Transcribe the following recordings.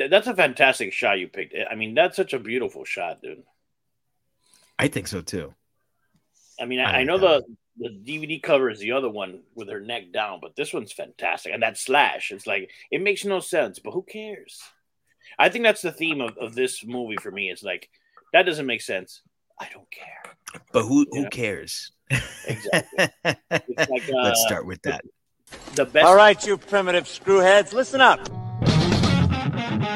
th- that's a fantastic shot you picked. I mean, that's such a beautiful shot, dude. I think so too. I mean, I, I, I know the the DVD cover is the other one with her neck down, but this one's fantastic. And that slash, it's like it makes no sense, but who cares? I think that's the theme of, of this movie for me. It's like that doesn't make sense. I don't care. But who who know? cares? Exactly. like, uh, Let's start with that. The best. All right, you primitive screwheads, listen up.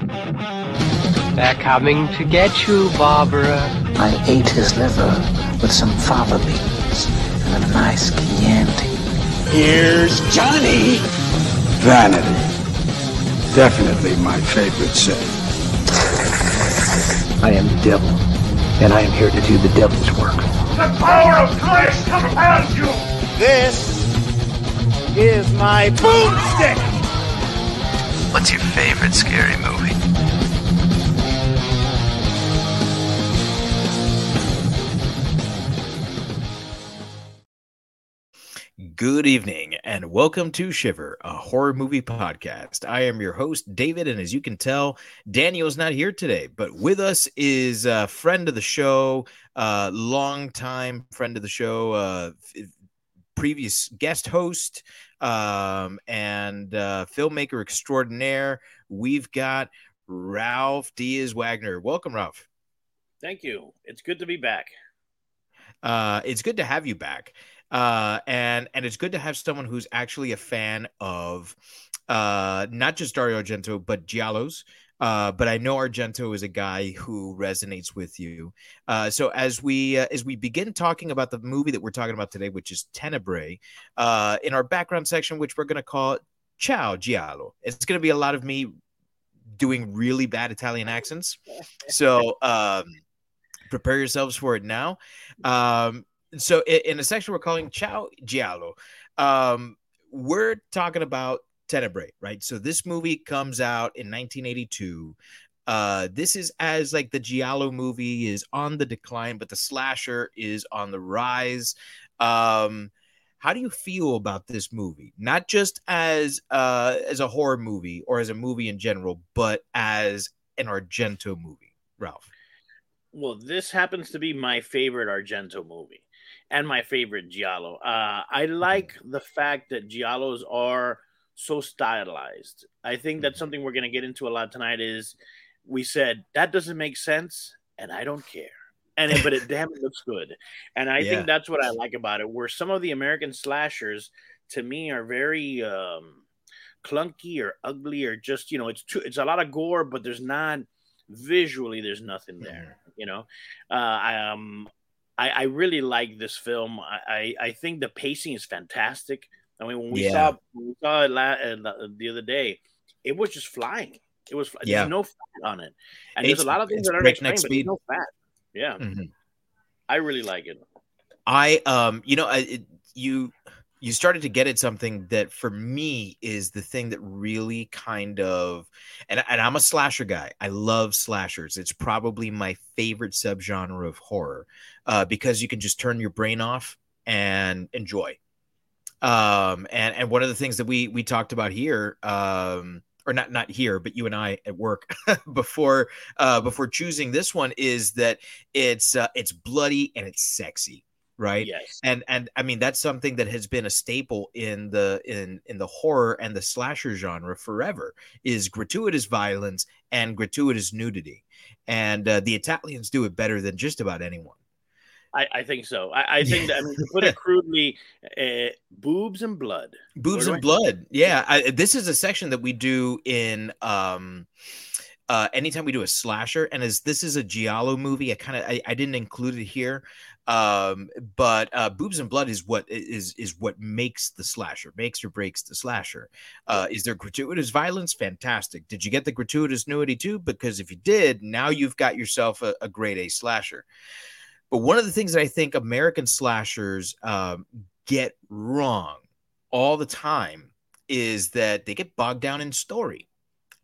They're coming to get you, Barbara. I ate his liver with some fava beans and a nice Chianti. Here's Johnny. Vanity. Definitely my favorite sin. I am the devil, and I am here to do the devil's work. The power of Christ compels you! This is my boomstick! What's your favorite scary movie? Good evening and welcome to Shiver, a horror movie podcast. I am your host, David, and as you can tell, Daniel's not here today, but with us is a friend of the show, a long-time friend of the show, uh, previous guest host, um, and uh, filmmaker extraordinaire. We've got Ralph Diaz Wagner. Welcome, Ralph. Thank you. It's good to be back. Uh, it's good to have you back uh, and and it's good to have someone who's actually a fan of uh, not just Dario Argento but Giallos. Uh, but I know Argento is a guy who resonates with you. Uh, so as we uh, as we begin talking about the movie that we're talking about today, which is Tenebrae, uh, in our background section, which we're going to call Ciao Giallo, it's going to be a lot of me doing really bad Italian accents. So um, prepare yourselves for it now. Um, so in a section we're calling Ciao Giallo, um, we're talking about Tenebrae, right? So this movie comes out in 1982. Uh, this is as like the Giallo movie is on the decline, but the slasher is on the rise. Um, how do you feel about this movie? Not just as uh, as a horror movie or as a movie in general, but as an Argento movie, Ralph. Well, this happens to be my favorite Argento movie and my favorite giallo. Uh, I like the fact that giallos are so stylized. I think that's something we're going to get into a lot tonight. Is we said that doesn't make sense, and I don't care. And it, but it damn it looks good, and I yeah. think that's what I like about it. Where some of the American slashers, to me, are very um, clunky or ugly or just you know it's too it's a lot of gore, but there's not visually there's nothing there. Mm-hmm. You know, uh, I um I, I really like this film. I, I, I think the pacing is fantastic. I mean, when we yeah. saw when we saw it la- uh, the other day, it was just flying. It was yeah. there's no fat on it, and it's, there's a lot of things that are explained, but there's no fat. Yeah, mm-hmm. I really like it. I um, you know, I, it, you you started to get at something that for me is the thing that really kind of and, and i'm a slasher guy. I love slashers. It's probably my favorite subgenre of horror uh, because you can just turn your brain off and enjoy. Um, and and one of the things that we we talked about here um, or not not here but you and i at work before uh, before choosing this one is that it's uh, it's bloody and it's sexy right yes and and i mean that's something that has been a staple in the in in the horror and the slasher genre forever is gratuitous violence and gratuitous nudity and uh, the italians do it better than just about anyone I, I think so. I, I think that, I mean, to put it crudely, uh, boobs and blood. Boobs and blood. Yeah. I, this is a section that we do in um, uh, anytime we do a slasher. And as this is a Giallo movie, I kind of I, I, didn't include it here um but uh boobs and blood is what is is what makes the slasher makes or breaks the slasher. Uh is there gratuitous violence? Fantastic. Did you get the gratuitous nudity too? Because if you did now you've got yourself a, a grade a slasher. But one of the things that i think american slashers um get wrong all the time is that they get bogged down in story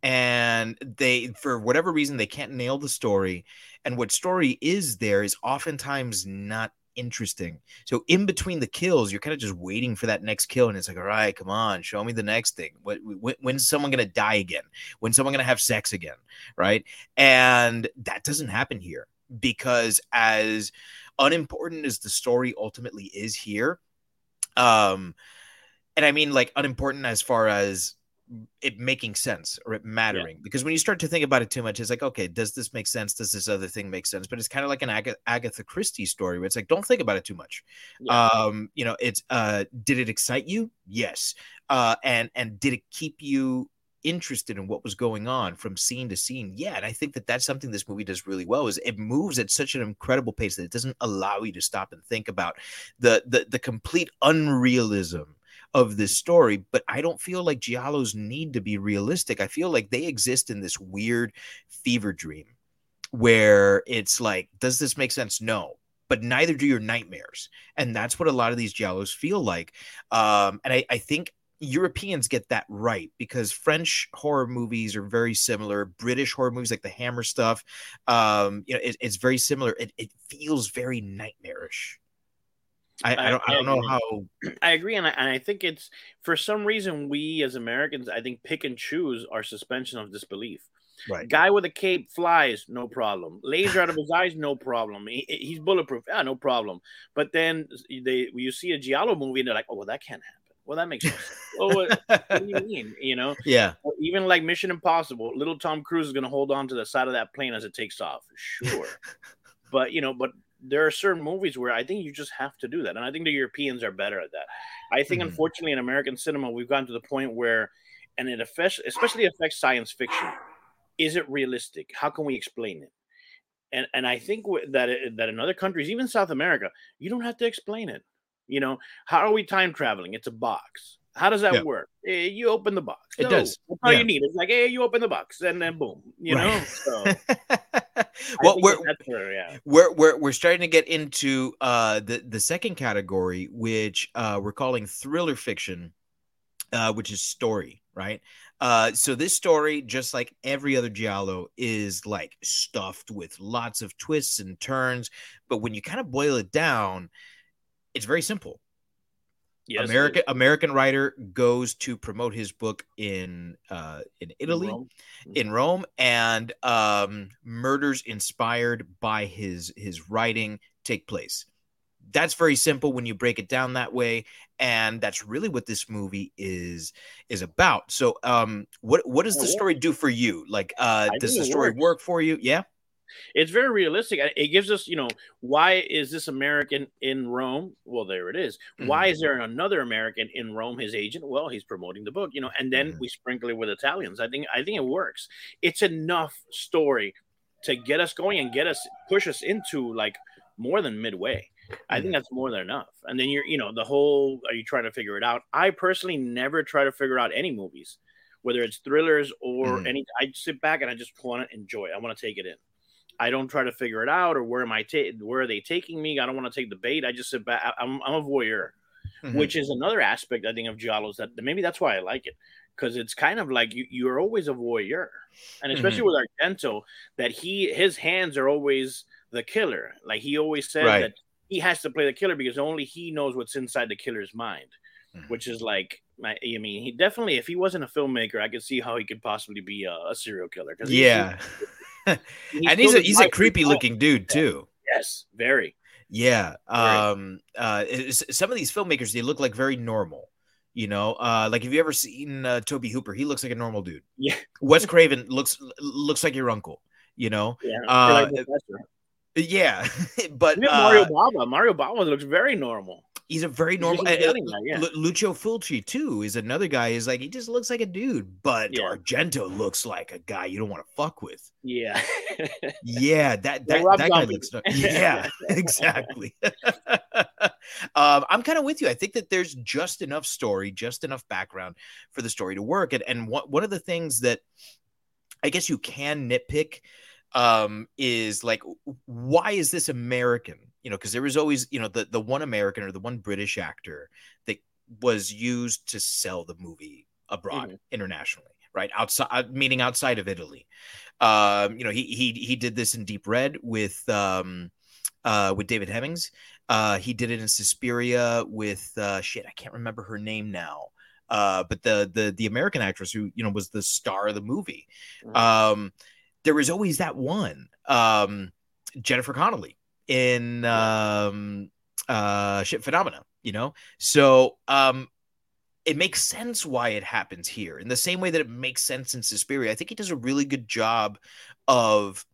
and they for whatever reason they can't nail the story and what story is there is oftentimes not interesting. So in between the kills, you're kind of just waiting for that next kill, and it's like, all right, come on, show me the next thing. What, when, when's someone gonna die again? When's someone gonna have sex again? Right? And that doesn't happen here because as unimportant as the story ultimately is here, um, and I mean like unimportant as far as it making sense or it mattering yeah. because when you start to think about it too much it's like okay does this make sense? Does this other thing make sense? But it's kind of like an Ag- agatha christie story where it's like don't think about it too much. Yeah. um you know it's uh did it excite you? Yes. Uh and and did it keep you interested in what was going on from scene to scene? Yeah and i think that that's something this movie does really well is it moves at such an incredible pace that it doesn't allow you to stop and think about the the, the complete unrealism of this story, but I don't feel like Giallos need to be realistic. I feel like they exist in this weird fever dream where it's like, does this make sense? No. But neither do your nightmares. And that's what a lot of these Giallos feel like. Um, and I, I think Europeans get that right because French horror movies are very similar. British horror movies, like the Hammer stuff, um, you know, it, it's very similar. It, it feels very nightmarish. I, I, don't, I, don't know how. I agree, and I, and I think it's for some reason we as Americans, I think, pick and choose our suspension of disbelief. Right. Guy with a cape flies, no problem. Laser out of his eyes, no problem. He, he's bulletproof, yeah, no problem. But then they, you see a Giallo movie, and they're like, "Oh, well, that can't happen." Well, that makes sense. well, what, what, do you mean? You know? Yeah. Even like Mission Impossible, little Tom Cruise is going to hold on to the side of that plane as it takes off. Sure. but you know, but there are certain movies where I think you just have to do that. And I think the Europeans are better at that. I think, mm-hmm. unfortunately, in American cinema, we've gotten to the point where, and it affects, especially affects science fiction. Is it realistic? How can we explain it? And and I think that it, that in other countries, even South America, you don't have to explain it. You know, how are we time traveling? It's a box. How does that yeah. work? Eh, you open the box. It no, does. That's all yeah. you need. It's like, hey, you open the box, and then boom. You right. know. So, well, we're, where, yeah. we're we're we're starting to get into uh, the the second category, which uh, we're calling thriller fiction, uh, which is story, right? Uh, so this story, just like every other giallo, is like stuffed with lots of twists and turns. But when you kind of boil it down, it's very simple Yes, American American writer goes to promote his book in uh, in Italy, in Rome, mm-hmm. in Rome and um, murders inspired by his his writing take place. That's very simple when you break it down that way, and that's really what this movie is is about. So, um, what what does the story do for you? Like, uh, does the story work for you? Yeah. It's very realistic. It gives us, you know, why is this American in Rome? Well, there it is. Mm-hmm. Why is there another American in Rome? His agent? Well, he's promoting the book, you know. And then mm-hmm. we sprinkle it with Italians. I think I think it works. It's enough story to get us going and get us push us into like more than midway. I think mm-hmm. that's more than enough. And then you're, you know, the whole are you trying to figure it out? I personally never try to figure out any movies, whether it's thrillers or mm. any. I sit back and I just want to enjoy. I want to take it in. I don't try to figure it out or where am I ta- where are they taking me? I don't want to take the bait. I just sit back. I'm, I'm a voyeur, mm-hmm. which is another aspect I think of giallos that maybe that's why I like it because it's kind of like you, you're always a voyeur, and especially mm-hmm. with Argento, that he his hands are always the killer. Like he always said right. that he has to play the killer because only he knows what's inside the killer's mind, mm-hmm. which is like I, mean, he definitely if he wasn't a filmmaker, I could see how he could possibly be a, a serial killer. Cause Yeah. and he's a he's a creepy looking dude too. Yes, very. Yeah. Um. Uh. Some of these filmmakers they look like very normal. You know, uh, like have you ever seen uh, Tobe Hooper? He looks like a normal dude. Yeah. Wes Craven looks looks like your uncle. You know. Yeah. Uh, yeah. but Mario Bava. Mario Bava looks very normal. He's a very normal. Uh, guy, yeah. Lucio Fulci too is another guy. Is like he just looks like a dude, but yeah. Argento looks like a guy you don't want to fuck with. Yeah, yeah. That that, that guy looks. Yeah, exactly. um, I'm kind of with you. I think that there's just enough story, just enough background for the story to work. And and one one of the things that I guess you can nitpick um, is like, why is this American? You know, because there was always, you know, the the one American or the one British actor that was used to sell the movie abroad mm-hmm. internationally, right? Outside, uh, meaning outside of Italy. Um, you know, he he he did this in Deep Red with um, uh, with David Hemmings. Uh, he did it in Suspiria with uh, shit. I can't remember her name now. Uh, but the the the American actress who you know was the star of the movie. Um, there was always that one, um, Jennifer Connelly in um, uh, shit phenomena. You know, so um, it makes sense why it happens here in the same way that it makes sense in Suspiria. I think he does a really good job of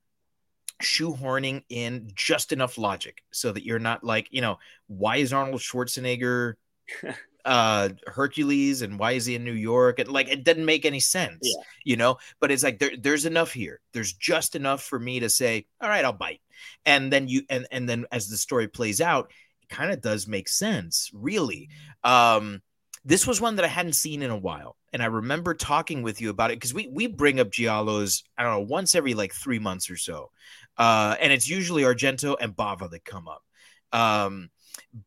shoehorning in just enough logic so that you're not like, you know, why is Arnold Schwarzenegger uh Hercules and why is he in New York? And like it doesn't make any sense, Yeah. you know. But it's like there, there's enough here. There's just enough for me to say, all right, I'll bite. And then you and and then as the story plays out, it kind of does make sense, really. Um this was one that I hadn't seen in a while, and I remember talking with you about it because we we bring up giallos I don't know once every like three months or so, uh, and it's usually Argento and Bava that come up. Um,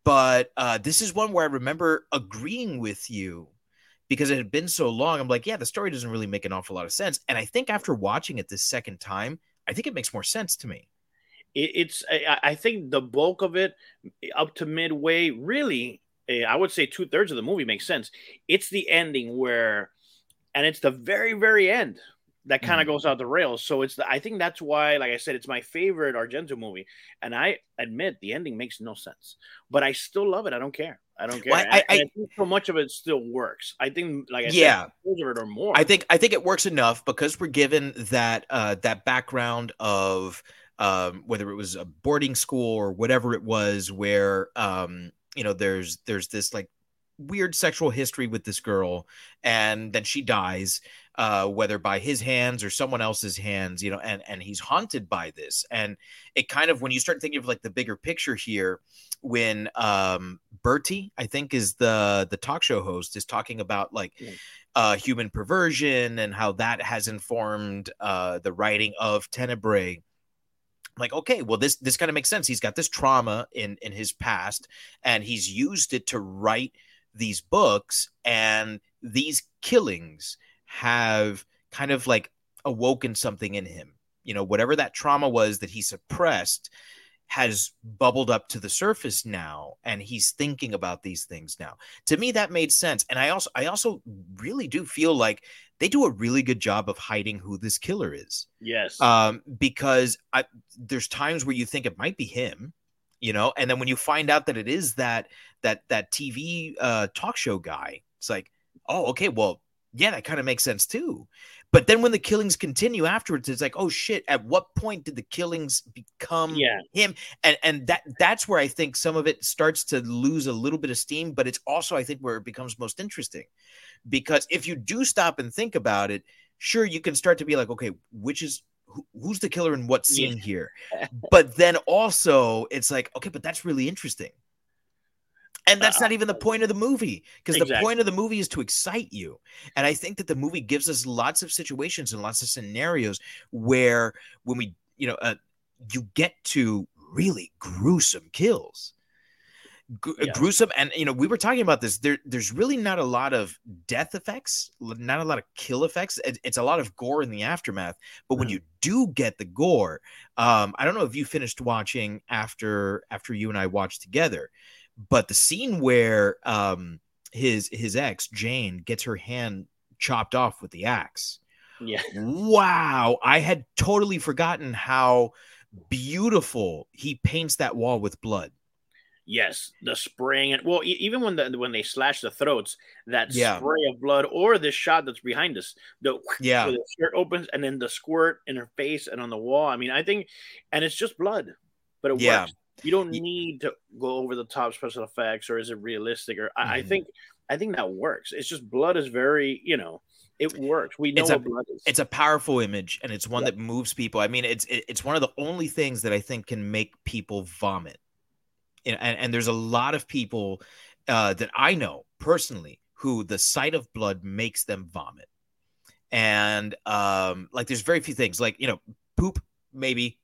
but uh, this is one where I remember agreeing with you because it had been so long. I'm like, yeah, the story doesn't really make an awful lot of sense, and I think after watching it this second time, I think it makes more sense to me. it, it's I, think the bulk of it up to midway really eh, i would say two-thirds of the movie makes sense it's the ending where and it's the very very end that kind of Mhm. goes out the rails. So it's the, i think that's why like i said it's my favorite argento movie and i admit the ending makes no sense but i still love it. I don't care. I don't care. Well, I- and I- think so much of it still works. I think like i Yeah. said most of it or more. I think I think it works enough because we're given that uh, that background of um, whether it was a boarding school or whatever it was, where um, you know there's there's this like weird sexual history with this girl, and then she dies, uh, whether by his hands or someone else's hands, you know, and and he's haunted by this, and it kind of when you start thinking of like the bigger picture here, when um, Berti, I think is the the talk show host, is talking about like uh, human perversion and how that has informed uh, the writing of Tenebrae. Like, okay, well, this this kind of makes sense. He's got this trauma in in his past, and he's used it to write these books, and these killings have kind of like awoken something in him. You know, whatever that trauma was that he suppressed has bubbled up to the surface now and he's thinking about these things now. To me that made sense and i also i also really do feel like they do a really good job of hiding who this killer is. Yes. Um because I, there's times where you think it might be him you know and then when you find out that it is that that that tv uh talk show guy it's like oh okay well yeah that kind of makes sense too. But then when the killings continue afterwards it's like oh shit at what point did the killings become yeah. him? And and that that's where i think some of it starts to lose a little bit of steam but it's also i think where it becomes most interesting. Because if you do stop and think about it sure you can start to be like okay which is who, who's the killer in what scene here? But then also it's like okay but that's really interesting and that's not even the point of the movie because the point of the movie is to excite you and i think that the movie gives us lots of situations and lots of scenarios where when we you know uh, you get to really gruesome kills Gr- Yeah. gruesome and you know we were talking about this there there's really not a lot of death effects not a lot of kill effects it, it's a lot of gore in the aftermath but when Mhm. you do get the gore um i don't know if you finished watching after after you and i watched together but the scene where um his his ex jane gets her hand chopped off with the axe yeah wow i had totally forgotten how beautiful he paints that wall with blood Yes, the spraying and well, e- even when the when they slash the throats, that Yeah. spray of blood, or this shot that's behind us, the Yeah. the skirt opens and then the squirt in her face and on the wall. I mean, I think, and it's just blood, but it Yeah. works. You don't need to go over the top special effects, or is it realistic? Or I, I think, I think that works. It's just blood is very, you know, it works. We know It's a- what blood is. it's a powerful image and it's one Yeah. that moves people i mean it's it's one of the only things that i think can make people vomit You know, and, and there's a lot of people uh, that i know personally who the sight of blood makes them vomit and um like there's very few things like you know poop maybe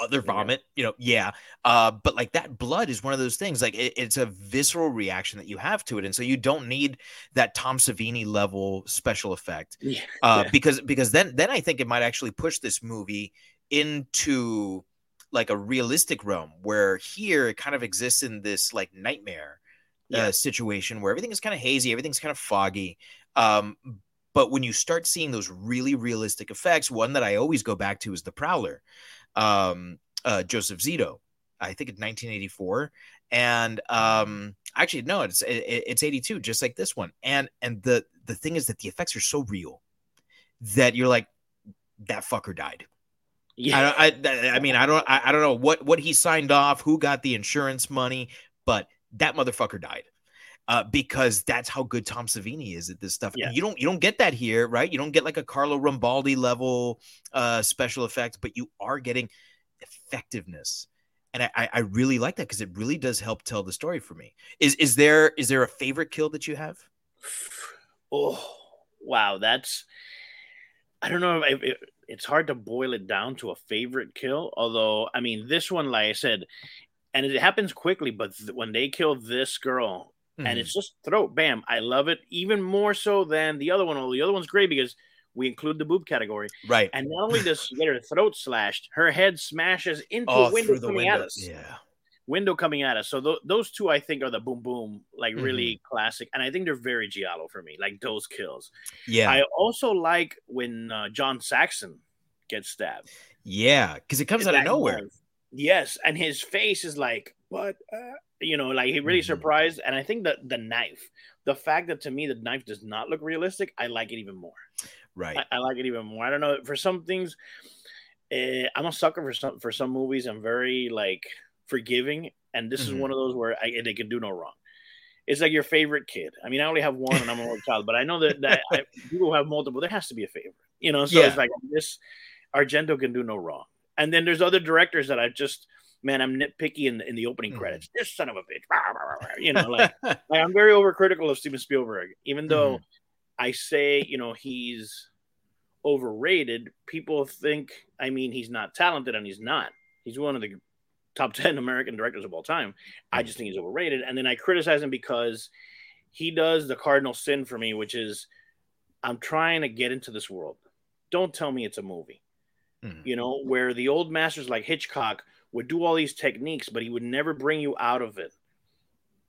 other Yeah. vomit you know yeah uh but like that blood is one of those things like it, it's a visceral reaction that you have to it and so you don't need that tom savini level special effect yeah. uh, Yeah. because because then then I think it might actually push this movie into like a realistic realm where here it kind of exists in this like nightmare Yeah. uh, situation where everything is kind of hazy, everything's kind of foggy. Um, but when you start seeing those really realistic effects, one that I always go back to is the Prowler, um, uh, Joseph Zito. I think it's 1984, and um, actually no, it's it, it's 82, just like this one. And and the the thing is that the effects are so real that you're like, that fucker died. Yeah. I, don't- I, I mean, I don't, I, I don't know what, what he signed off, who got the insurance money, but that motherfucker died. Uh, because that's how good Tom Savini is at this stuff. Yeah. You don't, you don't get that here, right? You don't get like a Carlo Rambaldi level uh, special effects, but you are getting effectiveness, and I, I, I really like that because it really does help tell the story for me. Is, is there, is there a favorite kill that you have? Oh, wow. That's, I don't know if it, it's hard to boil it down to a favorite kill. Although, I mean, this one, like I said, and it happens quickly, but th- when they kill this girl, Mhm. and it's just throat, bam, I love it even more so than the other one. Although the other one's great because we include the boob category. right. And not only does she get her throat slashed, her head smashes into Oh, a window coming at window. us Yeah. window coming at us. So th- those two, I think, are the boom boom, like really Mm-hmm. classic, and I think they're very giallo for me, like those kills. Yeah. I also like when uh, John Saxon gets stabbed. yeah. Cause it comes out of nowhere. Yes, and his face is like, what? Uh, you know, like he really Mhm. surprised. And I think that the knife, the fact that to me the knife does not look realistic, I like it even more. Right. I, I like it even more. I don't know. For some things, uh, I'm a sucker for some for some movies. I'm very like forgiving, and this Mhm. is one of those where I, they can do no wrong. It's like your favorite kid. I mean, I only have one, and I'm an only child, but I know that, that I, people have multiple. There has to be a favorite, you know. So Yeah. it's like this Argento can do no wrong. And then there's other directors that I just man, I'm nitpicky in the, in the opening Mhm. credits. This son of a bitch, you know, like like, I'm very overcritical of Steven Spielberg, even though Mm-hmm. I say, you know, he's overrated. People think, I mean, he's not talented, and he's not. He's one of the top 10 American directors of all time. I just think he's overrated. And then I criticize him because he does the cardinal sin for me, which is I'm trying to get into this world. Don't tell me it's a movie. Mhm. You know, where the old masters like Hitchcock would do all these techniques, but he would never bring you out of it.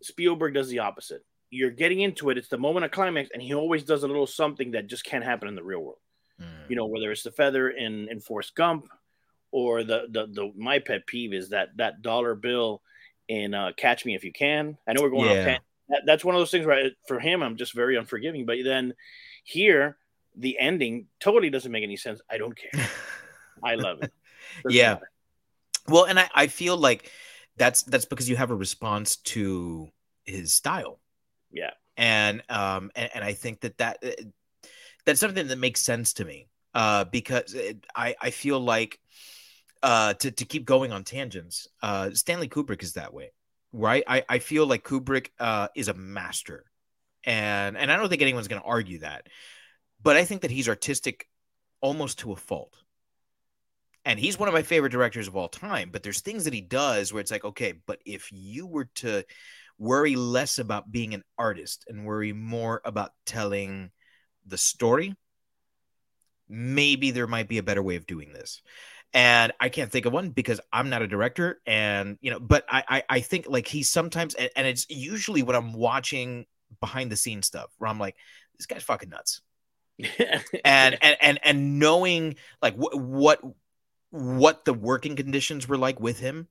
Spielberg does the opposite. You're getting into it, it's the moment of climax, and he always does a little something that just can't happen in the real world. Mm. You know, whether it's the feather in, in Forrest Gump or the, the the my pet peeve is that that dollar bill in uh, Catch Me If You Can. I know we're going Yeah. off that, that's one of those things where I, for him I'm just very unforgiving. But then here the ending totally doesn't make any sense. I don't care. I love it. Doesn't Yeah. matter. Well, and I, I feel like that's that's because you have a response to his style, Yeah. and um and, and I think that that uh, that's something that makes sense to me, uh, because it, I I feel like uh to to keep going on tangents, uh, Stanley Kubrick is that way, right? I I feel like Kubrick uh is a master, and and I don't think anyone's going to argue that, but I think that he's artistic almost to a fault and he's one of my favorite directors of all time but there's things that he does where it's like okay but if you were to worry less about being an artist and worry more about telling the story maybe there might be a better way of doing this. And i can't think of one because i'm not a director and you know but i i, I think like he sometimes and, and it's usually when i'm watching behind the scenes stuff where i'm like this guy's fucking nuts. And and and and knowing like wh- what what the working conditions were like with him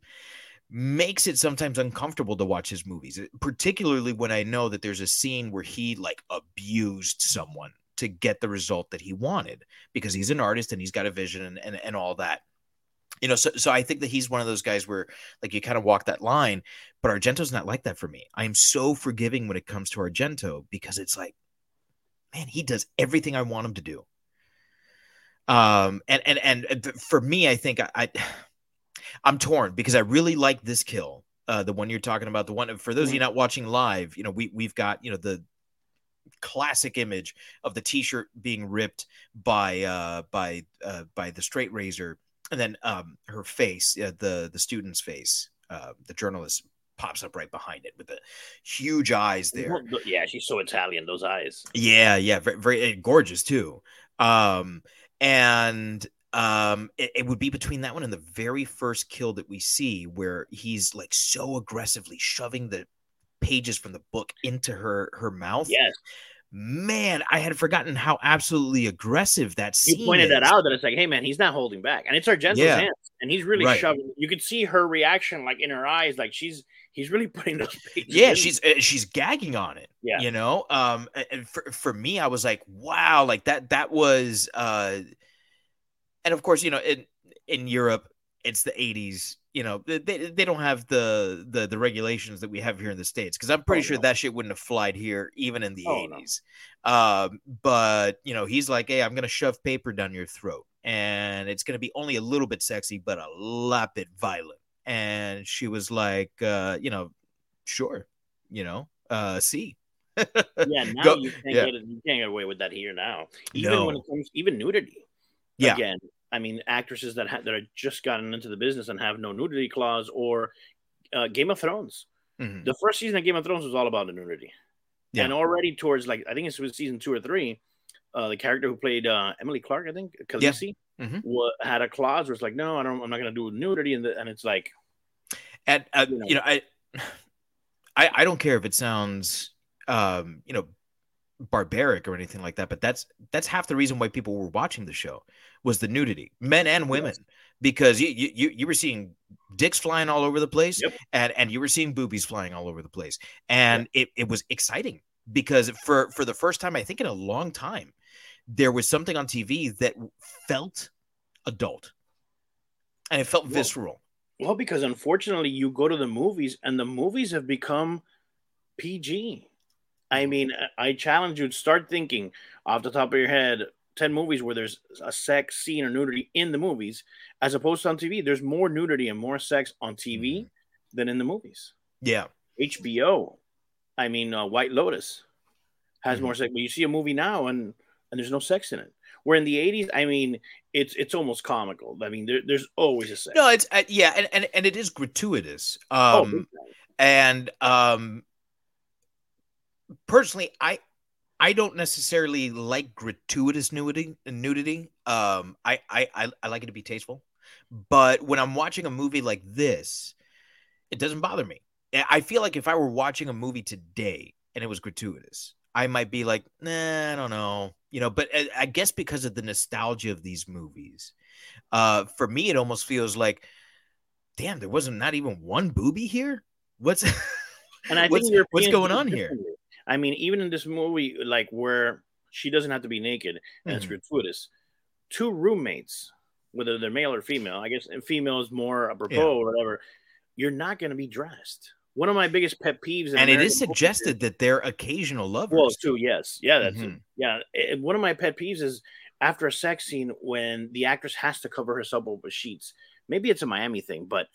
makes it sometimes uncomfortable to watch his movies eh, particularly when i know that there's a scene where he like abused someone to get the result that he wanted because he's an artist and he's got a vision and and, and all that you know so, so i think that he's one of those guys where like you kind of walk that line but argento's not like that for me i am so forgiving when it comes to argento because it's like man, he does everything I want him to do. Um, and and and for me, I think I, I I'm torn because I really like this kill, uh, the one you're talking about. The one for those of you not watching live, you know, we we've got you know the classic image of the T-shirt being ripped by uh by uh by the straight razor, and then um her face, uh, the the student's face, uh, the journalist pops up right behind it with the huge eyes there. yeah, she's so Italian. Those eyes. Yeah, yeah, very, very gorgeous too. Um, and um it, it would be between that one and the very first kill that we see where he's like so aggressively shoving the pages from the book into her her mouth Yes, man i had forgotten how absolutely aggressive that scene you pointed that out. That it's like, hey man, he's not holding back, and it's Argento's Yeah. hands, and he's really Right. shoving. You could see her reaction, like in her eyes, like she's he's really putting those yeah in. she's uh, she's gagging on it Yeah. you know um and for, for me i was like wow like that that was uh and of course you know in in europe it's the 80s you know they, they don't have the the the regulations that we have here in the states because i'm pretty Oh, sure no. that shit wouldn't have flied here even in the Oh, no. 80s um but you know he's like hey i'm gonna shove paper down your throat and it's gonna be only a little bit sexy but a lot bit violent and she was like uh you know sure you know uh see yeah. Now Go- you can't yeah. get you can't get away with that here now. Even No. when it comes, even nudity. Yeah. Again, I mean, actresses that ha- that are just gotten into the business and have no nudity clause, or uh, Game of Thrones. Mhm. The first season of Game of Thrones was all about the nudity, Yeah. and already towards like I think it was season two or three, uh, the character who played uh, Emily Clarke, I think Khaleesi, Mhm. wa- had a clause where it's like, no, I don't, I'm not going to do nudity, and, the, and it's like, and uh, you know. you know i i i don't care if it sounds um you know barbaric or anything like that but that's that's half the reason why people were watching the show was the nudity men and women because you you you- were seeing dicks flying all over the place Yep. and and you were seeing boobies flying all over the place and it, it was exciting because for for the first time i think in a long time there was something on tv that felt adult and it felt Well, visceral well, because unfortunately, you go to the movies, and the movies have become PG. I mean, I challenge you to start thinking off the top of your head 10 movies where there's a sex scene or nudity in the movies, as opposed to on TV. There's more nudity and more sex on TV than in the movies. yeah HBO, I mean, uh, White Lotus has Mhm. more sex, but you see a movie now and and there's no sex in it. Where in the 80s, I mean, it's it's almost comical. I mean, there, there's always a sex. No, it's uh, yeah, and, and and it is gratuitous. oh, Um, time. and um, personally, I I don't necessarily like gratuitous nudity. Nudity. Um, I I I, I like it to be tasteful, but when I'm watching a movie like this, it doesn't bother me. I feel like if I were watching a movie today and it was gratuitous, I might be like, nah, I don't know, you know. But I, I guess because of the nostalgia of these movies, uh, for me, it almost feels like, damn, there wasn't not even one booby here. What's And I what's, think what's going on here? I mean, even in this movie, like where she doesn't have to be naked and it's Mhm. gratuitous, two roommates, whether they're male or female, I guess female is more apropos Yeah. or whatever, you're not going to be dressed. One of my biggest pet peeves, And it American is movies suggested that they're occasional lovers. Well, too, yes, yeah, that's Mhm. yeah. And one of my pet peeves is after a sex scene when the actress has to cover herself up with sheets. Maybe it's a Miami thing, but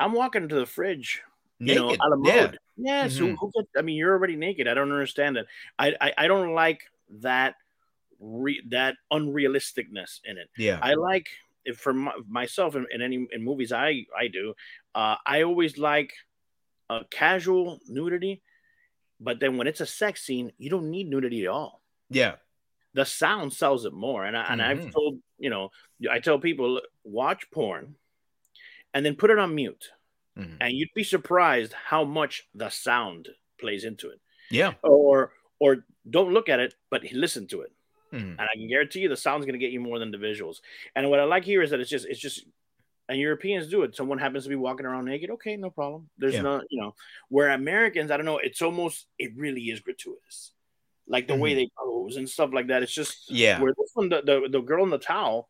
I'm walking into the fridge, you Naked, know, la yeah. mode. Yeah, so Mhm. who gets, I mean, you're already naked. I don't understand that. I, I, I don't like that re, that unrealisticness in it. yeah, I like if for my, myself in, in any in movies I I do. Uh, I always like a casual nudity, but then when it's a sex scene, you don't need nudity at all. yeah, The sound sells it more, and I, and I've Mhm. told you know I tell people watch porn, and then put it on mute, Mhm. and you'd be surprised how much the sound plays into it. yeah. Or or don't look at it, but listen to it Mhm. and I can guarantee you the sound's going to get you more than the visuals. And what I like here is that it's just it's just and Europeans do it. Someone happens to be walking around naked, okay, no problem. There's Yeah. no, you know, where Americans, I don't know, it's almost it really is gratuitous, like the way they pose and stuff like that. It's just Mm-hmm. Yeah. Where this one, the, the the girl in the towel,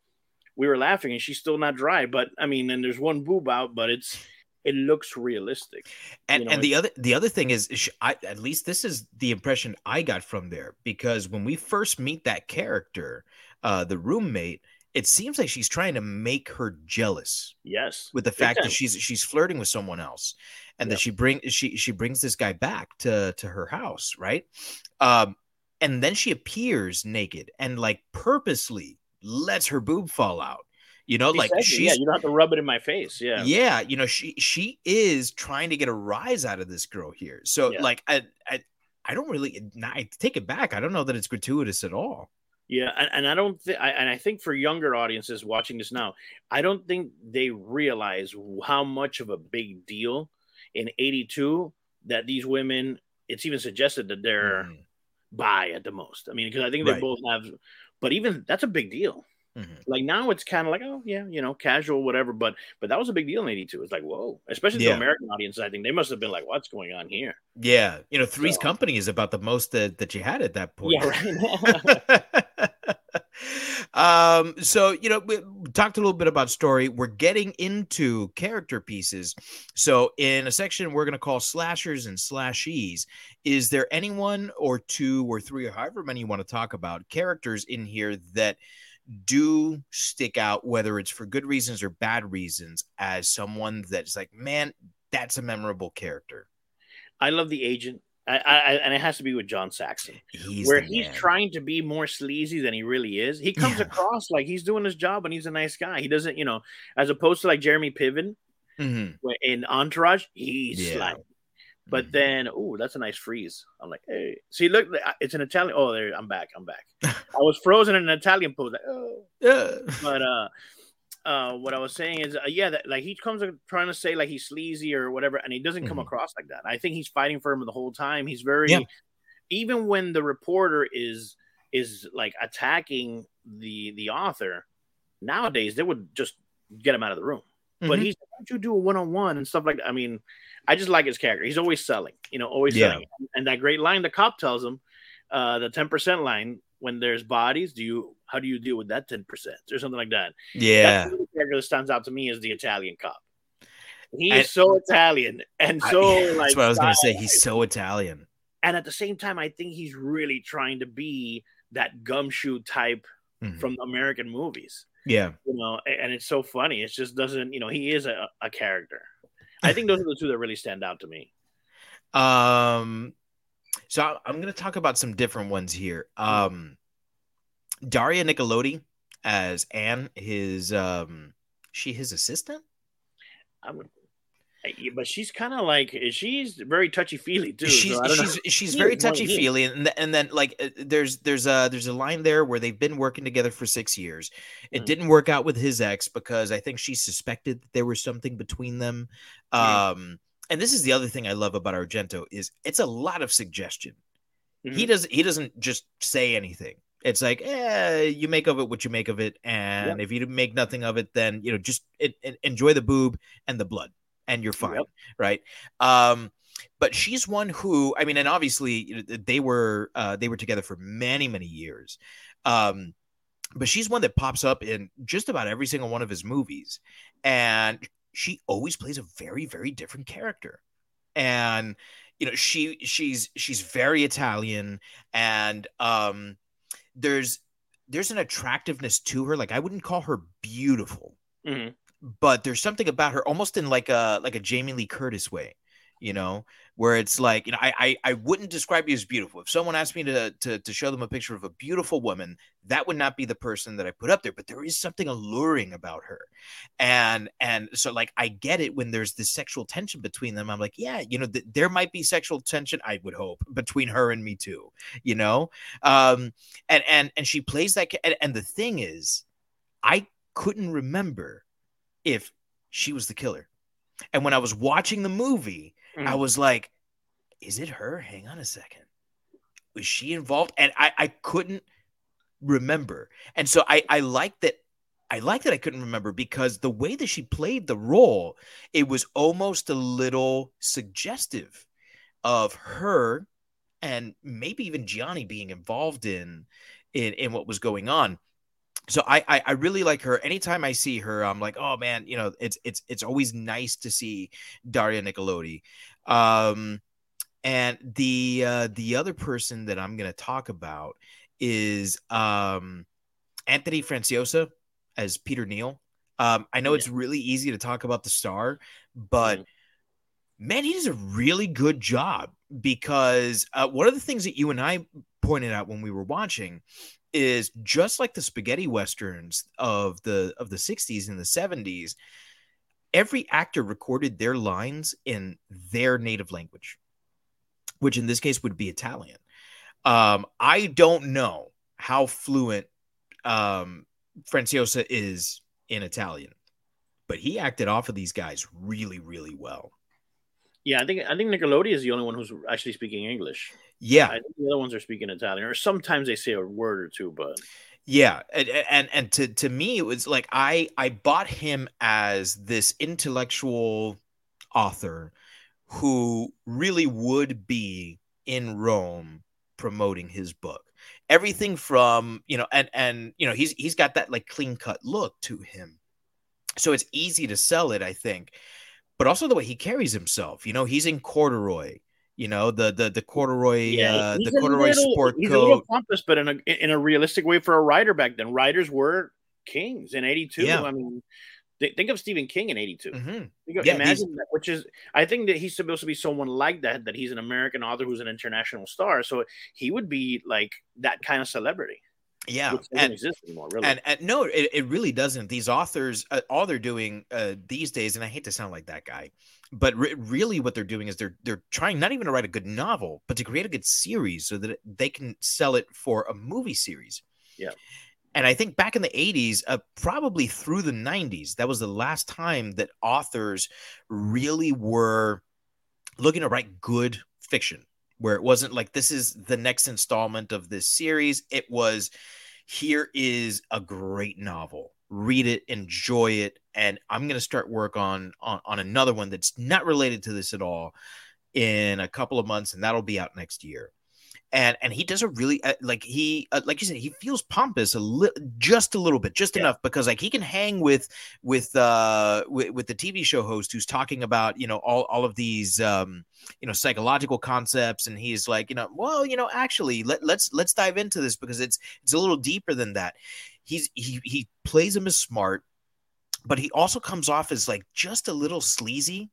we were laughing and she's still not dry, but I mean, and there's one boob out, but it's it looks realistic. and you know, and the other the other thing is sh- I, at least this is the impression i got from there because when we first meet that character uh the roommate it seems like she's trying to make her jealous Yes, with the fact that she's she's flirting with someone else and Yeah. that she bring she she brings this guy back to to her house right um and then she appears naked and like purposely lets her boob fall out you know like Exactly, she's yeah, you don't have to rub it in my face. Yeah, yeah you know she she is trying to get a rise out of this girl here so Yeah. like i i i don't really i take it back i don't know that it's gratuitous at all Yeah, and, and I don't think, and I think for younger audiences watching this now, I don't think they realize how much of a big deal in '82 that these women. It's even suggested that they're Mhm. bi at the most. I mean, because I think they Right. both have, but even that's a big deal. Mhm. Like now, it's kind of like, oh yeah, you know, casual, whatever. But but that was a big deal in '82. It's like, whoa, especially Yeah. the American audience. I think they must have been like, what's going on here? Yeah, you know, Three's So- Company is about the most that that you had at that point. Yeah, right. um, so you know, we talked a little bit about story. We're getting into character pieces. So in a section we're going to call slashers and slashies. Is there anyone or two or three or however many you want to talk about characters in here that do stick out, whether it's for good reasons or bad reasons, as someone that's like, man, that's a memorable character. I love the agent. I, I, and it has to be with John Saxon. He's where he's man. trying to be more sleazy than he really is. He comes Yeah. across like he's doing his job and he's a nice guy. He doesn't, you know, as opposed to like Jeremy Piven Mhm. in Entourage, he's Yeah. like. But Mhm. then, oh, that's a nice freeze. I'm like, hey, see, look, it's an Italian. Oh, there, I'm back. I'm back. I was frozen in an Italian pose. Like, oh. Yeah. But uh, uh, what I was saying is, uh, yeah, that like he comes trying to say like he's sleazy or whatever, and he doesn't come Mhm. across like that. I think he's fighting for him the whole time. He's very, Yeah. even when the reporter is is like attacking the the author. Nowadays, they would just get him out of the room. But Mhm. he's why don't you do a one on one and stuff like that? I mean, I just like his character. He's always selling, you know, always Yeah. selling. And that great line the cop tells him, uh, the ten percent line. When there's bodies, do you how do you deal with that ten percent or something like that? yeah. That's the character that stands out to me is the Italian cop. He And- is so Italian and I- so that's like what I was gonna say. He's so Italian. and at the same time, I think he's really trying to be that gumshoe type Mhm. from American movies. Yeah. You know, and it's so funny. It just doesn't, you know, he is a, a character. I think those are the two that really stand out to me. Um. So I- I'm gonna talk about some different ones here. Um, Daria Nicolodi as Anne, his um, she his assistant. I'm, but she's kind of like she's very touchy feely too. she's so I don't know. she's she's very is, no, he touchy feely, and and then like uh, there's there's a there's a line there where they've been working together for six years. It Mhm. didn't work out with his ex because I think she suspected that there was something between them. Mhm. Um, and this is the other thing I love about Argento is it's a lot of suggestion. He Mhm. doesn't he doesn't just say anything. It's like, eh, you make of it what you make of it, and if you make nothing of it, then you know just it, it- enjoy the boob and the blood, and you're fine, Yep. right? Um, but she's one who, I mean, and obviously they were uh, they were together for many many years, um, but she's one that pops up in just about every single one of his movies, and she always plays a very very different character, and you know she she's she's very Italian, and um, there's there's an attractiveness to her. Like I wouldn't call her beautiful, Mhm. but there's something about her almost in like a like a Jamie Lee Curtis way, you know, where it's like, you know, I I, I wouldn't describe you as beautiful. If someone asked me to, to to show them a picture of a beautiful woman, that would not be the person that I put up there. But there is something alluring about her. And and so like I get it when there's this sexual tension between them. I'm like, yeah, you know, th- there might be sexual tension, I would hope, between her and me too, you know? Um and and and she plays that and, and the thing is, I couldn't remember if she was the killer. And when I was watching the movie, I Mhm. was like, is it her? Hang on a second. Was she involved? And I, I couldn't remember. And so I, I like that. I like that I couldn't remember because the way that she played the role, it was almost a little suggestive of her and maybe even Gianni being involved in in, in what was going on so I, I I really like her. Anytime I see her, I'm like, oh man, you know, it's it's it's always nice to see Daria Nicolodi. Um, and the uh, the other person that I'm gonna talk about is um Anthony Franciosa as Peter Neal. Um, I know it's really easy to talk about the star, but Mhm. man, he does a really good job because uh, one of the things that you and I pointed out when we were watching is just like the spaghetti westerns of the of the 60s and the 70s every actor recorded their lines in their native language which in this case would be italian um i don't know how fluent um, Franciosa is in Italian, but he acted off of these guys really, really well. Yeah, I think I think Nicolodi is the only one who's actually speaking English. Yeah, I think the other ones are speaking Italian, or sometimes they say a word or two, but yeah, and and, and to to me it was like I I bought him as this intellectual author who really would be in Rome promoting his book. Everything from, you know, and and you know, he's he's got that like clean-cut look to him. So it's easy to sell it, I think. But also the way he carries himself. You know, he's in corduroy you know the the the corduroy yeah, uh, the corduroy little, sport he's coat. a little pompous, but in a in a realistic way for a writer back then. Writers were kings in '82. Yeah. I mean, th- think of Stephen King in '82. Mm-hmm. Yeah, imagine that, which is I think that he's supposed to be someone like that. That he's an American author who's an international star, so he would be like that kind of celebrity. Yeah, and, exist anymore. Really, and and no, it, it really doesn't. These authors, uh, all they're doing uh, these days, and I hate to sound like that guy, but re- really what they're doing is they're they're trying not even to write a good novel, but to create a good series so that they can sell it for a movie series. Yeah. And I think back in the 80s, uh, probably through the 90s, that was the last time that authors really were looking to write good fiction, where it wasn't like this is the next installment of this series. It was here is a great novel. Read it, enjoy it, and I'm going to start work on, on on another one that's not related to this at all in a couple of months, and that'll be out next year and and he does a really uh, like he uh, like you said he feels pompous a little just a little bit just Yeah. enough because like he can hang with with uh with, with the tv show host who's talking about you know all, all of these um you know psychological concepts and he's like you know well you know actually let, let's let's dive into this because it's it's a little deeper than that he's he he plays him as smart but he also comes off as like just a little sleazy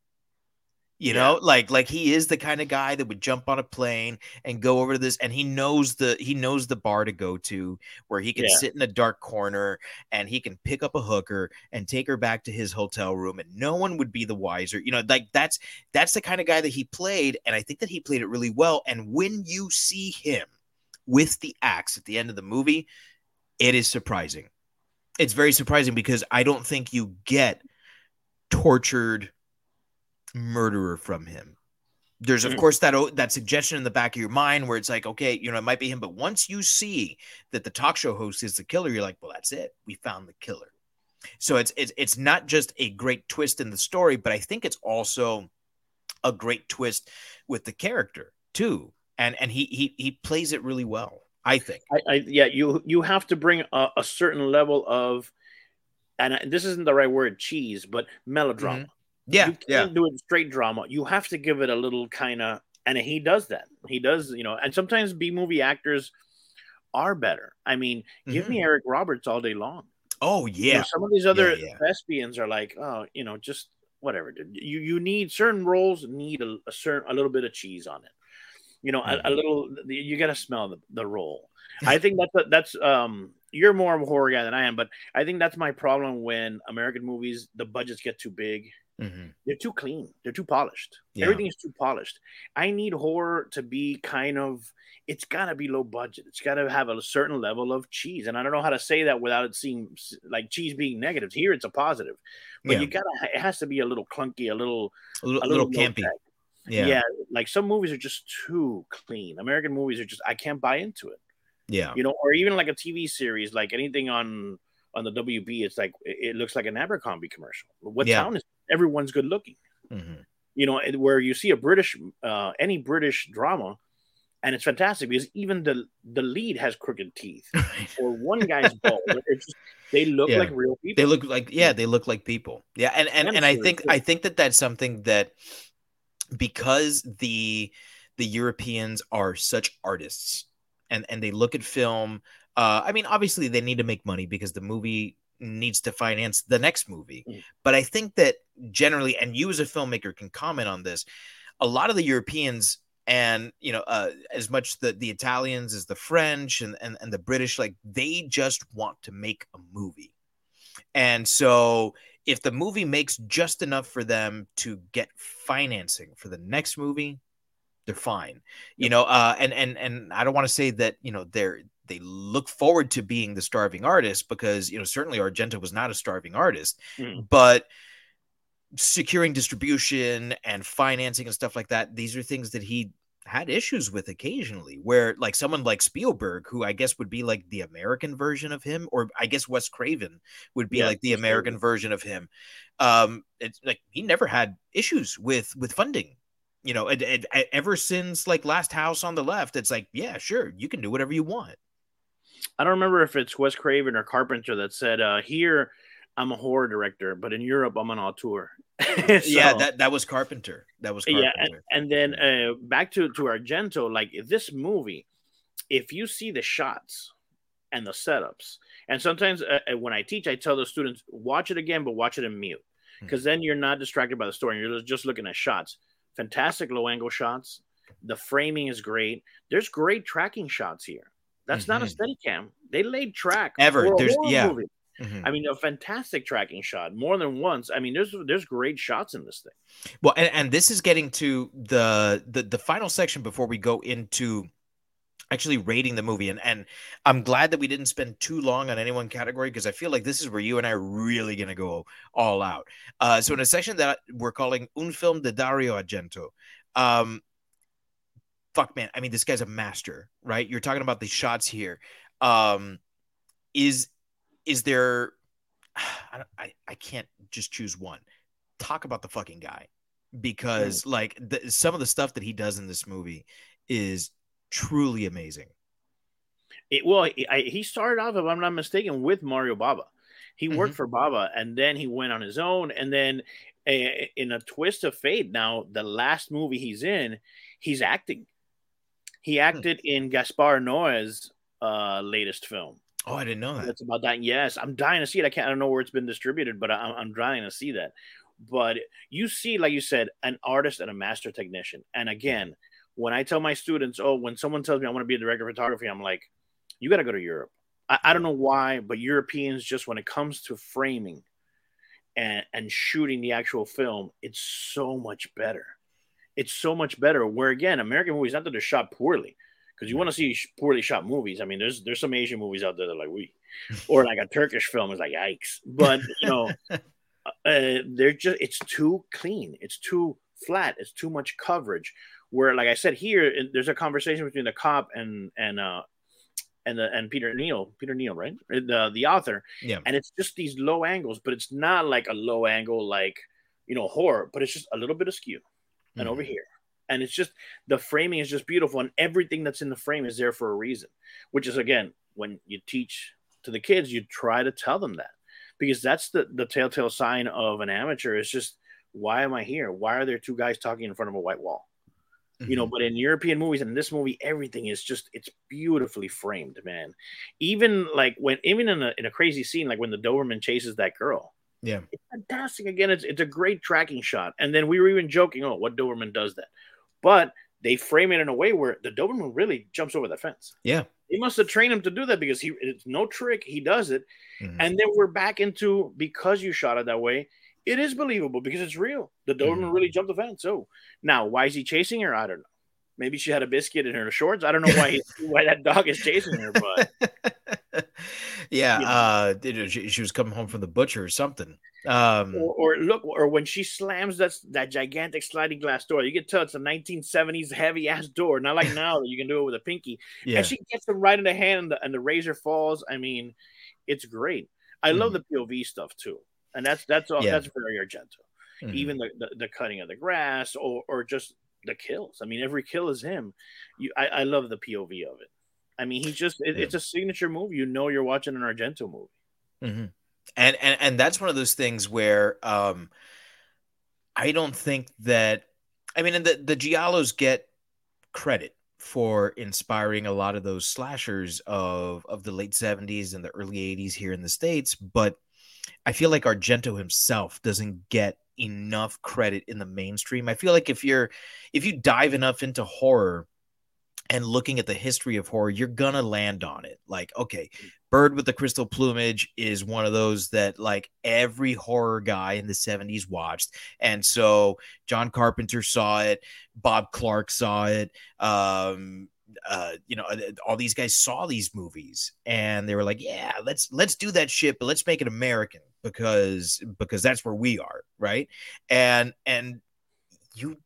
you Yeah. know like like he is the kind of guy that would jump on a plane and go over to this and he knows the he knows the bar to go to where he can Yeah. sit in a dark corner and he can pick up a hooker and take her back to his hotel room and no one would be the wiser you know like that's that's the kind of guy that he played and i think that he played it really well and when you see him with the axe at the end of the movie it is surprising it's very surprising because i don't think you get tortured murderer from him. There's of Mm. course that that suggestion in the back of your mind where it's like, okay, you know, it might be him, but once you see that the talk show host is the killer, you're like, well, that's it. We found the killer. So it's it's it's not just a great twist in the story, but I think it's also a great twist with the character too. And and he he he plays it really well, I think. I, I yeah, you you have to bring a, a certain level of, and this isn't the right word, cheese, but melodrama. Mm-hmm. Yeah, you can't yeah. do it straight drama. You have to give it a little kind of, and he does that. He does, you know, and sometimes B movie actors are better. I mean, give me mm-hmm. Eric Roberts all day long. Oh You yeah. know, some of these other Yeah, yeah. thespians are like, oh, you know, just whatever. dude. You you need certain roles need a, a certain a little bit of cheese on it. You know, a, a Mhm. little. You got to smell the, the role. I think that's that's um. You're more of a horror guy than I am, but I think that's my problem when American movies the budgets get too big. Mhm. They're too clean. They're too polished. Yeah. Everything is too polished. I need horror to be kind of. It's got to be low budget. It's got to have a certain level of cheese, and I don't know how to say that without it seeming like cheese being negative. Here, it's a positive, but Yeah. you gotta. It has to be a little clunky, a little, A little, a little low campy. tech. Yeah. yeah. Like some movies are just too clean. American movies are just. I can't buy into it. Yeah. You know, or even like a TV series, like anything on on the WB, it's like it, looks like an Abercrombie commercial. What Yeah. town is? Everyone's good looking Mhm. you know, where you see a British, uh, any British drama, and it's fantastic because even the the lead has crooked teeth, or one guy's bald. Just, they look Yeah. like real people. They look like yeah, they look like people. Yeah, and and, and I think I think that that's something that because the the Europeans are such artists and and they look at film. Uh, I mean, obviously they need to make money because the movie needs to finance the next movie. Mm. But I think that generally, and you as a filmmaker can comment on this. A lot of the Europeans and you know uh, as much the the Italians as the French and, and and the British like they just want to make a movie. And so if the movie makes just enough for them to get financing for the next movie, they're fine. You know, uh and and and I don't want to say that, you know, they're they look forward to being the starving artist because you know certainly Argento was not a starving artist, Mm. but securing distribution and financing and stuff like that, these are things that he had issues with occasionally where like someone like Spielberg who I guess would be like the American version of him or I guess Wes Craven would be Yeah, like the American Craven. version of him um it's like he never had issues with with funding you know and ever since like last house on the left it's like yeah sure you can do whatever you want I don't remember if it's Wes Craven or Carpenter that said, uh, "Here, I'm a horror director, but in Europe, I'm an auteur." yeah that that was carpenter that was carpenter yeah, and, and then uh, back to to Argento, like this movie, if you see the shots and the setups, and sometimes uh, uh, when I teach, I tell the students watch it again, but watch it in mute, Hmm. because then you're not distracted by the story. You're just- looking at shots. Fantastic low angle shots. The framing is great. There's great tracking shots here. That's not a Mhm. steady cam. They laid track Ever. There's- yeah. movie. Mhm. I mean, a fantastic tracking shot, more than once. I mean, there's there's great shots in this thing. Well, and, and this is getting to the, the the final section before we go into actually rating the movie. And and I'm glad that we didn't spend too long on any one category because I feel like this is where you and I are really gonna go all out. Uh, so in a section that we're calling Un Film de Dario Argento, um, fuck man, I mean this guy's a master, right? You're talking about the shots here. Um, is is there? I, I I can't just choose one. Talk about the fucking guy because like the, some of the stuff that he does in this movie is truly amazing. It, well, he- I, he started off, if I'm not mistaken, with Mario Bava. He worked Mhm. for Bava, and then he went on his own. And then, eh, in a twist of fate, now the last movie he's in, he's acting. He acted in Gaspar Noé's uh, latest film. Oh, I didn't know that. That's about that. Yes, I'm dying to see it. I can't. I don't know where it's been distributed, but I'm, I'm dying to see that. But you see, like you said, an artist and a master technician. And again, when I tell my students, oh, when someone tells me I want to be a director of photography, I'm like, you got to go to Europe. I, I don't know why, but Europeans just when it comes to framing and and shooting the actual film, it's so much better. It's so much better. Where again, American movies not that they're shot poorly, because you want to see poorly shot movies. I mean, there's there's some Asian movies out there that are like we, or like a Turkish film is like yikes. But you know, uh, they're just it's too clean. It's too flat. It's too much coverage. Where like I said here, there's a conversation between the cop and and uh and the and Peter Neal, Peter Neal, right? The the author, Yeah. and it's just these low angles, but it's not like a low angle like you know horror, but it's just a little bit askew and over Mhm. here. And it's just the framing is just beautiful, and everything that's in the frame is there for a reason. Which is again, when you teach to the kids, you try to tell them that because that's the the telltale sign of an amateur. Is just why am I here? Why are there two guys talking in front of a white wall? You know, Mhm. but in European movies and in this movie, everything is just it's beautifully framed, man. Even like when even in a in a crazy scene, like when the Doberman chases that girl, yeah. it's fantastic. Again, it's it's a great tracking shot. And then we were even joking, oh, what Doberman does that? But they frame it in a way where the Doberman really jumps over the fence. Yeah. They must have trained him to do that because he it's no trick. He does it. Mhm. And then we're back into because you shot it that way, it is believable because it's real. The Doberman really jumped the fence. So now why is he chasing her? I don't know. Maybe she had a biscuit in her shorts. I don't know why he, why that dog is chasing her, but yeah, uh you know, she, she was coming home from the butcher or something. Um or, or look, or when she slams that that gigantic sliding glass door, you can tell it's a 1970s heavy ass door, not like now that you can do it with a pinky. yeah. And she gets them right in the hand, and the, and the razor falls. I mean, it's great. I love the POV stuff too, and that's that's all Mm-hmm. Yeah. that's very Argento. Mhm. Even the, the the cutting of the grass, or or just the kills. I mean, every kill is him. You, I, I love the POV of it. I mean, he's just it, Yeah. it's a signature movie. You know, you're watching an Argento movie. Mhm. And and and that's one of those things where um I don't think that I mean and the the Giallos get credit for inspiring a lot of those slashers of of the late 70s and the early 80s here in the states, but I feel like Argento himself doesn't get enough credit in the mainstream. I feel like if you're if you dive enough into horror and looking at the history of horror, you're gonna land on it. Like, okay, Bird with the Crystal Plumage is one of those that like every horror guy in the 70s watched. And so John Carpenter saw it, Bob Clark saw it, um, uh, you know, uh, all these guys saw these movies and they were like, yeah, let's let's do that shit, but let's make it American because because that's where we are, right? And and you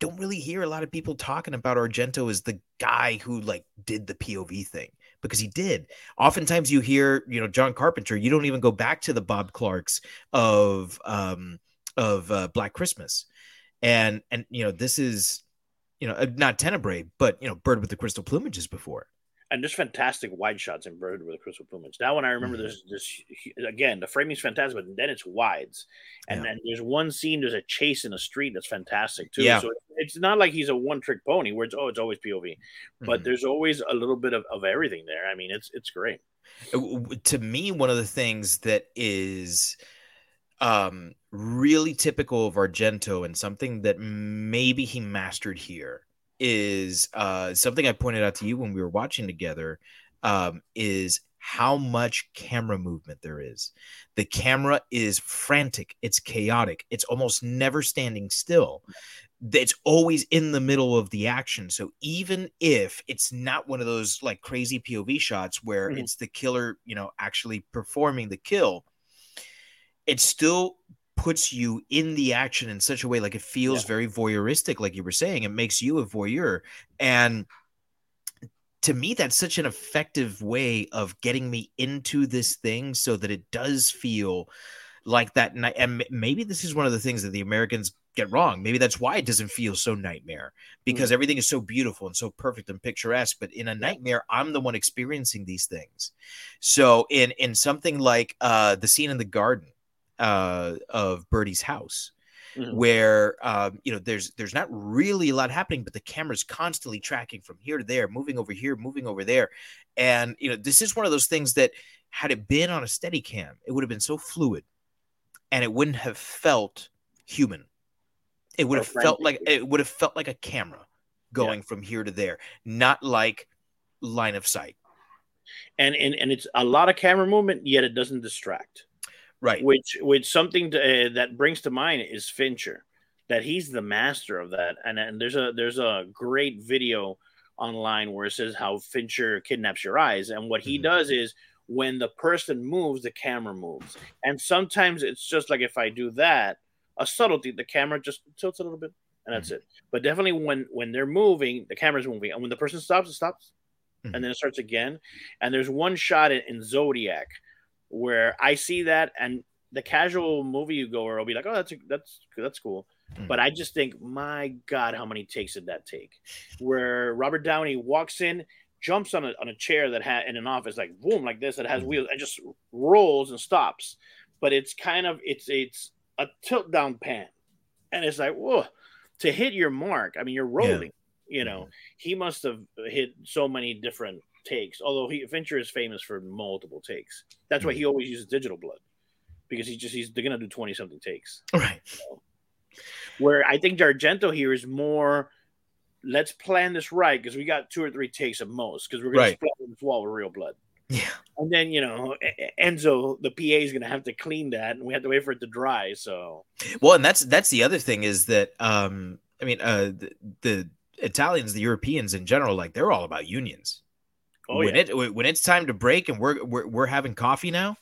don't really hear a lot of people talking about Argento as the guy who like did the POV thing because he did. Oftentimes you hear, you know, John Carpenter, you don't even go back to the Bob Clarks of um of uh, Black Christmas. And and you know, this is you know, uh, not Tenebrae, but you know, Bird with the Crystal Plumages before. And just fantastic wide shots inverted with the Crystal Plumage. That one I remember. Mhm. There's this again. The framing's fantastic, but then it's wides, and Yeah. then there's one scene. There's a chase in a street that's fantastic too. Yeah. So it's not like he's a one trick pony where it's oh it's always POV, but Mhm. there's always a little bit of, of everything there. I mean, it's it's great. Uh, to me one of the things that is um really typical of Argento and something that maybe he mastered here is uh something I pointed out to you when we were watching together um is how much camera movement there is. The camera is frantic, it's chaotic, it's almost never standing still. It's always in the middle of the action. So even if it's not one of those like crazy POV shots where Mhm. it's the killer, you know, actually performing the kill, it still puts you in the action in such a way like it feels Yeah. very voyeuristic like you were saying it makes you a voyeur. And to me that's such an effective way of getting me into this thing so that it does feel like that night and maybe this is one of the things that the americans get wrong. Maybe that's why it doesn't feel so nightmare because everything is so beautiful and so perfect and picturesque but in a nightmare i'm the one experiencing these things. So in in something like uh the scene in the garden uh of Berti's house Mhm. where um, you know there's there's not really a lot happening, but the camera's constantly tracking from here to there, moving over here, moving over there, and you know this is one of those things that had it been on a steady cam, it would have been so fluid, and it wouldn't have felt human. It would have felt like it would have felt like a camera going from here to there, not like line of sight. And and and it's a lot of camera movement, yet it doesn't distract. Right. which which something to, uh, that brings to mind is Fincher, that he's the master of that. And and there's a there's a great video online where it says how Fincher kidnaps your eyes, and what he Mhm. does is when the person moves, the camera moves, and sometimes it's just like if I do that, a subtlety, the camera just tilts a little bit, and that's it. But definitely when when they're moving, the camera's moving, and when the person stops, it stops, Mhm. and then it starts again. And there's one shot in, in Zodiac where I see that, and the casual movie goer will be like, "Oh, that's that's that's cool," Mhm. but I just think, my God, how many takes did that take? Where Robert Downey walks in, jumps on a on a chair that had in an office, like boom, like this, that has Mhm. wheels, and just rolls and stops. But it's kind of it's it's a tilt down pan, and it's like whoa, to hit your mark. I mean, you're rolling. You know, he must have hit so many different takes. Although he Fincher is famous for multiple takes. That's why he always uses digital blood because he just he's they're gonna do twenty something takes. Right. Where I think Argento here is more. Let's plan this right because we got two or three takes at most because we're gonna Right. split this wall with real blood. Yeah. And then you know Enzo, the PA is gonna have to clean that, and we have to wait for it to dry. So Well, and that's that's the other thing is that um I mean uh the, the Italians, the Europeans in general, like they're all about unions. Oh when yeah, it when it's time to break and we're, we're we're having coffee now,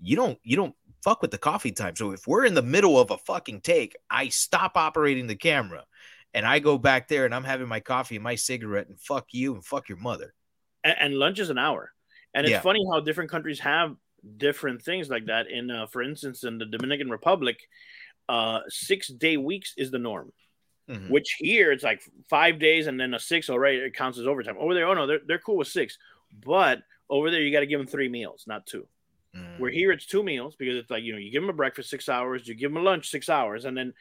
you don't you don't fuck with the coffee time. So if we're in the middle of a fucking take, I stop operating the camera and I go back there and I'm having my coffee and my cigarette and fuck you and fuck your mother. and, and lunch is an hour. And it's Yeah. funny how different countries have different things like that. In, uh, for instance, in the Dominican Republic, uh, six day weeks is the norm. Mhm. Which here it's like five days and then a six already it counts as overtime. Over there, oh no, they're they're cool with six, but over there you got to give them three meals, not two. Mm. Where here it's two meals because it's like you know you give them a breakfast six hours, you give them a lunch six hours, and then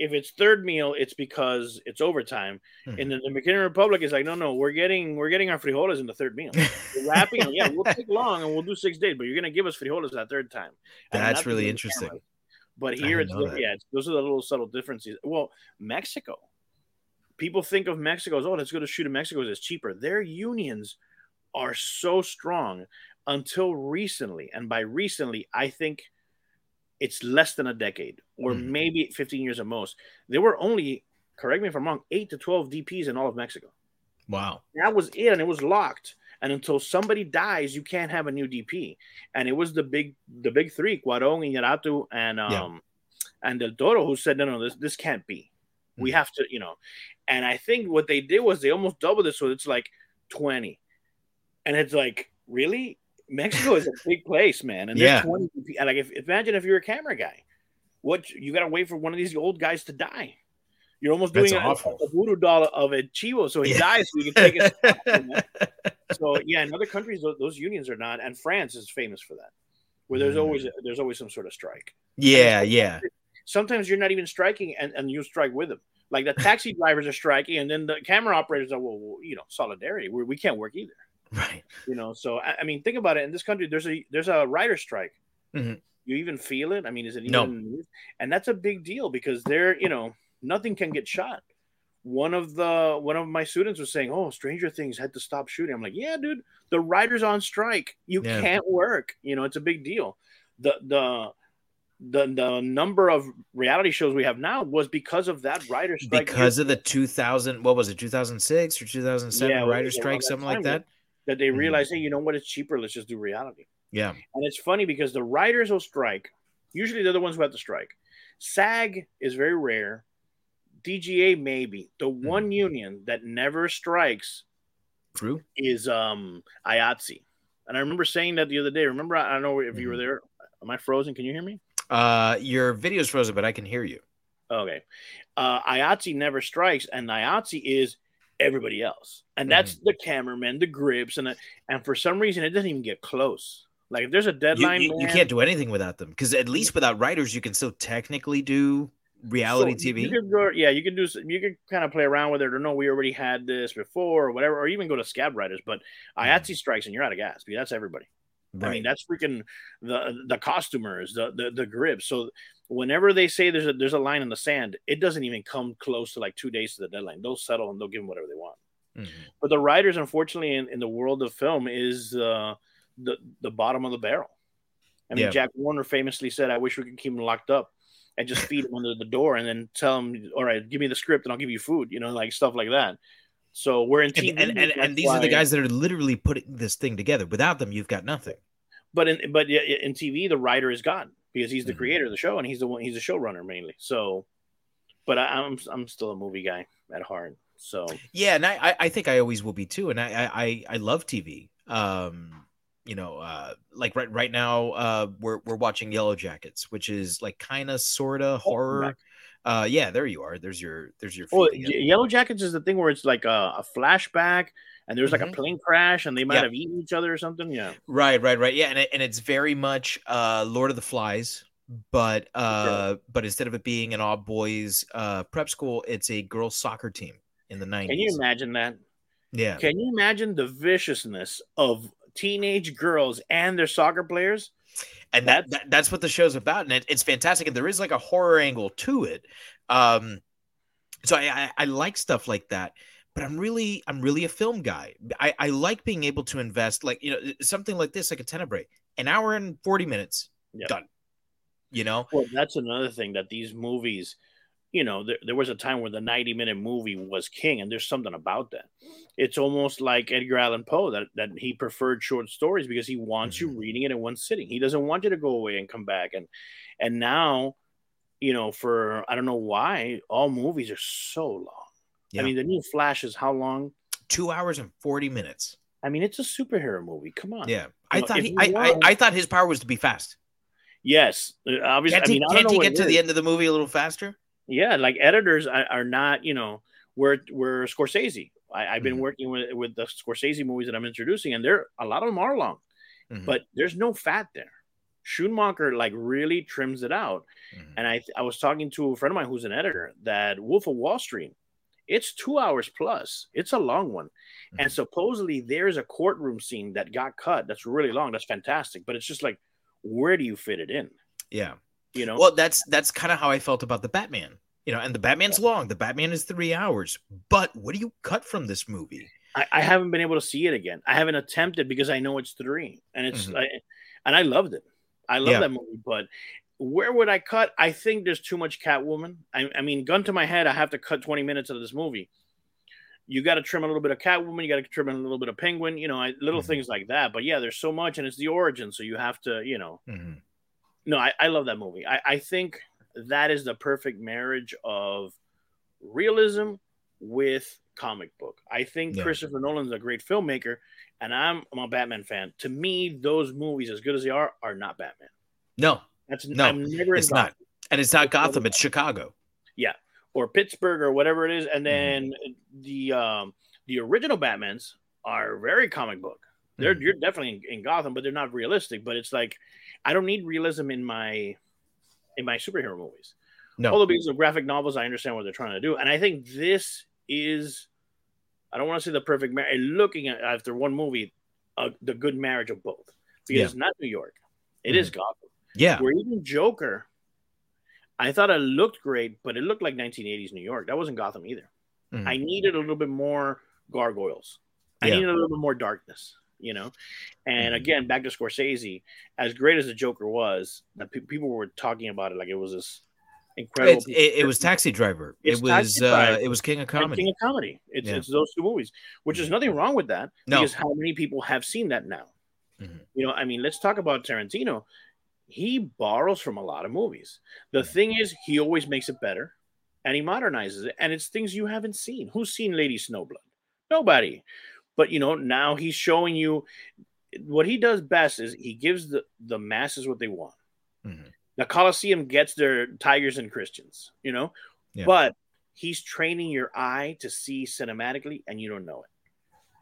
if it's third meal, it's because it's overtime. Mhm. In the Dominican Republic, it's like no, no, we're getting we're getting our frijoles in the third meal. We're wrapping. Yeah, we'll take long and we'll do six days, but you're gonna give us frijoles that third time. That's really interesting. cameras. But here it's that. yeah, it's, those are the little subtle differences. Well, Mexico, people think of Mexico as oh, let's go to shoot in Mexico. It's cheaper. Their unions are so strong until recently, and by recently, I think it's less than a decade or Mhm. maybe 15 years at most. There were only, correct me if I'm wrong, eight to 12 DPs in all of Mexico. Wow. That was it, and it was locked. And until somebody dies, you can't have a new DP. And it was the big, the big three: Cuarón, Iñárritu, and um, Yeah. and Del Toro, who said, "No, no, this this can't be. We Mhm. have to, you know." And I think what they did was they almost doubled it, so it's like twenty, and it's like really Mexico is a big place, man. And Yeah. twenty. DP and like, if, imagine if you're a camera guy, what you got to wait for one of these old guys to die. You're almost doing a, a voodoo doll of a chivo, so he Yeah. dies, so you can take it. so yeah, in other countries, tho- those unions are not, and France is famous for that, where there's Mm. always there's always some sort of strike. yeah, yeah. Sometimes you're not even striking, and, and you strike with them. Like the taxi drivers are striking, and then the camera operators are, well, well you know, solidarity. we we can't work either, Right. you know. So I, I mean, think about it. In this country, there's a there's a writer strike. Mhm. You even feel it. I mean, is it even No. in the news? And that's a big deal because they're you know nothing can get shot. One of the one of my students was saying, "Oh, Stranger Things had to stop shooting." I'm like, "Yeah, dude, the writers on strike. You Yeah. can't work. You know, it's a big deal." The the the the number of reality shows we have now was because of that writer strike. Because of the 2000, what was it, 2006 or 2007 Yeah, writer strike, something like that? that they Mhm. realized, hey, you know what? It's cheaper. Let's just do reality. Yeah. And it's funny because the writers will strike. Usually they're the ones who have to strike. SAG is very rare. DGA maybe. The Hmm. one union that never strikes True. is um IATSE. And I remember saying that the other day. Remember, I don't know if you were Mhm. there. Am I frozen? Can you hear me? Uh, your video's frozen, but I can hear you. Okay. Uh IATSE never strikes, and IATSE is everybody else. And that's Mm-hmm. the cameramen, the grips, and the, and for some reason it doesn't even get close. Like if there's a deadline, you, you man, can't do anything without them because at least without writers, you can still technically do reality So, TV. You could go, yeah, you can do. You could kind of play around with it, or no, we already had this before, or whatever, or even go to scab writers. But IATSE strikes, and you're out of gas. Because that's everybody. I Mm-hmm. Mean, that's freaking the the costumers, the the the grips. So whenever they say there's a there's a line in the sand, it doesn't even come close to like two days to the deadline. They'll settle and they'll give them whatever they want. Mhm. But the writers, unfortunately, in, in the world of film, is uh, the the bottom of the barrel. I mean, Yeah. Jack Warner famously said, "I wish we could keep him locked up and just feed him under the door, and then tell him, all right, give me the script, and I'll give you food." You know, like stuff like that. So we're in TV, And, and, and, these are the guys that are literally putting this thing together. Without them, you've got nothing. But in but in TV, the writer is God because he's the Mhm. creator of the show, and he's the one he's the showrunner mainly. So, but I, I'm I'm still a movie guy at heart. So Yeah, and I, I- think I always will be too. And I, I, I- I love TV. Um, you know, uh, like right right now, uh, we're we're watching Yellow Jackets, which is like kind of sort of horror. Uh, yeah, there you are. There's your there's your. Oh. Ye- Yellow Jackets is the thing where it's like a, a flashback, and there's like Mhm. a plane crash, and they might Yeah. have eaten each other or something. Yeah, Right, right, right. Yeah, and it, and it's very much uh Lord of the Flies, but uh but instead of it being an all boys uh prep school, it's a girls soccer team in the 90s. can you imagine that? yeah. Can you imagine the viciousness of teenage girls and their soccer players? and that, that that's what the show's about and it, it's fantastic and there is like a horror angle to it um so I, I i like stuff like that but i'm really i'm really a film guy i i like being able to invest like you know something like this like a tenebrae an hour and 40 minutes Yep. done you know Well, that's another thing that these movies, you know, there, there was a time where the 90 minute movie was king, and there's something about that. It's almost like Edgar Allan Poe that, that he preferred short stories because he wants you reading it in one sitting. He doesn't want you to go away and come back. And and now, you know, for I don't know why, all movies are so long. Yeah. I mean, the new Flash is how long? two hours and 40 minutes I mean, it's a superhero movie. Come on. yeah i know, thought he I, I i thought his power was to be fast Yes. Uh, Obviously, can't I he, mean, I don't can't he get it to the end of the movie a little faster Yeah, like editors are, are not, you know, we're we're Scorsese. I, I've been Mhm. working with with the Scorsese movies that I'm introducing, and they're a lot of them are long, Mhm. but there's no fat there. Schoonmaker like really trims it out, Mhm. and I I was talking to a friend of mine who's an editor that Wolf of Wall Street, it's two hours plus. It's a long one, and Mhm. supposedly there's a courtroom scene that got cut. That's really long. That's fantastic, but it's just like, where do you fit it in? yeah You know, Well, that's that's kind of how I felt about the Batman. You know, and the Batman's long. The Batman is three hours. But what do you cut from this movie? I, I haven't been able to see it again. I haven't attempted because I know it's three, and it's Mhm. I, and I loved it. I love Yeah. that movie, but where would I cut? I think there's too much Catwoman. I, I mean, gun to my head, I have to cut 20 minutes of this movie. you got to trim a little bit of Catwoman, you got to trim a little bit of Penguin, you know, I, little Mhm. things like that. But yeah, there's so much, and it's the origin, so you have to, you know. Mhm. No, I, I love that movie. I, I think that is the perfect marriage of realism with comic book. I think Yeah. Christopher Nolan's a great filmmaker, and I'm, I'm a Batman fan. To me, those movies, as good as they are, are not Batman. No, That's No, I'm never it's not. Gotham and it's not Gotham, it's Chicago. Yeah, or Pittsburgh or whatever it is. And Mm-hmm. then the um, the original Batmans are very comic book. They're Mhm. you're definitely in, in Gotham, but they're not realistic. But it's like I don't need realism in my in my superhero movies. No. Although because of graphic novels, I understand what they're trying to do, and I think this is I don't want to say the perfect marriage. Looking at after one movie, uh, the good marriage of both because Yeah. It's not New York, It is Gotham. Yeah. Where even Joker, I thought it looked great, but it looked like 1980s New York. That wasn't Gotham either. Mhm. I needed a little bit more gargoyles. Yeah. I needed a little bit more darkness, you know. And Mhm. again, back to Scorsese, as great as the Joker was, pe- people were talking about it like it was this incredible. It, it, it was Taxi Driver. It was uh, Driver. it was King of and Comedy. King of Comedy. It's, Yeah. it's those two movies, which is nothing wrong with that No. because how many people have seen that now? Mhm. You know, I mean, let's talk about Tarantino. He borrows from a lot of movies. The thing is, he always makes it better and he modernizes it, and it's things you haven't seen. Who's seen Lady Snowblood? Nobody. But you know, now he's showing you what he does best is he gives the, the masses what they want. Mhm. The Coliseum gets their tigers and Christians, you know, Yeah. but he's training your eye to see cinematically and you don't know it.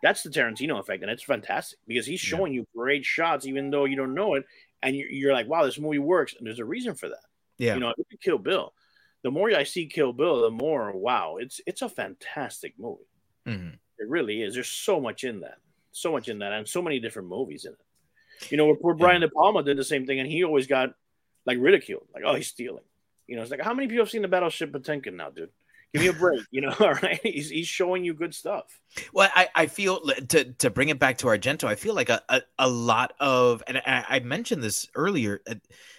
That's the Tarantino effect, and it's fantastic because he's Yeah. showing you great shots even though you don't know it, and you're, you're like, "Wow, this movie works," and there's a reason for that. Yeah. You know, Kill Bill. The more I see Kill Bill, the more wow, it's it's a fantastic movie. Mhm. It really is. There's so much in that, so much in that, and so many different movies in it. You know, where poor Brian De Palma did the same thing, and he always got like ridiculed, like, "Oh, he's stealing." You know, it's like, how many people have seen the Battleship Potemkin now, dude? Give me a break. You know, all right? He's he's showing you good stuff. Well, I, I feel to to bring it back to Argento, I feel like a, a, a lot of, and I, I mentioned this earlier. uh,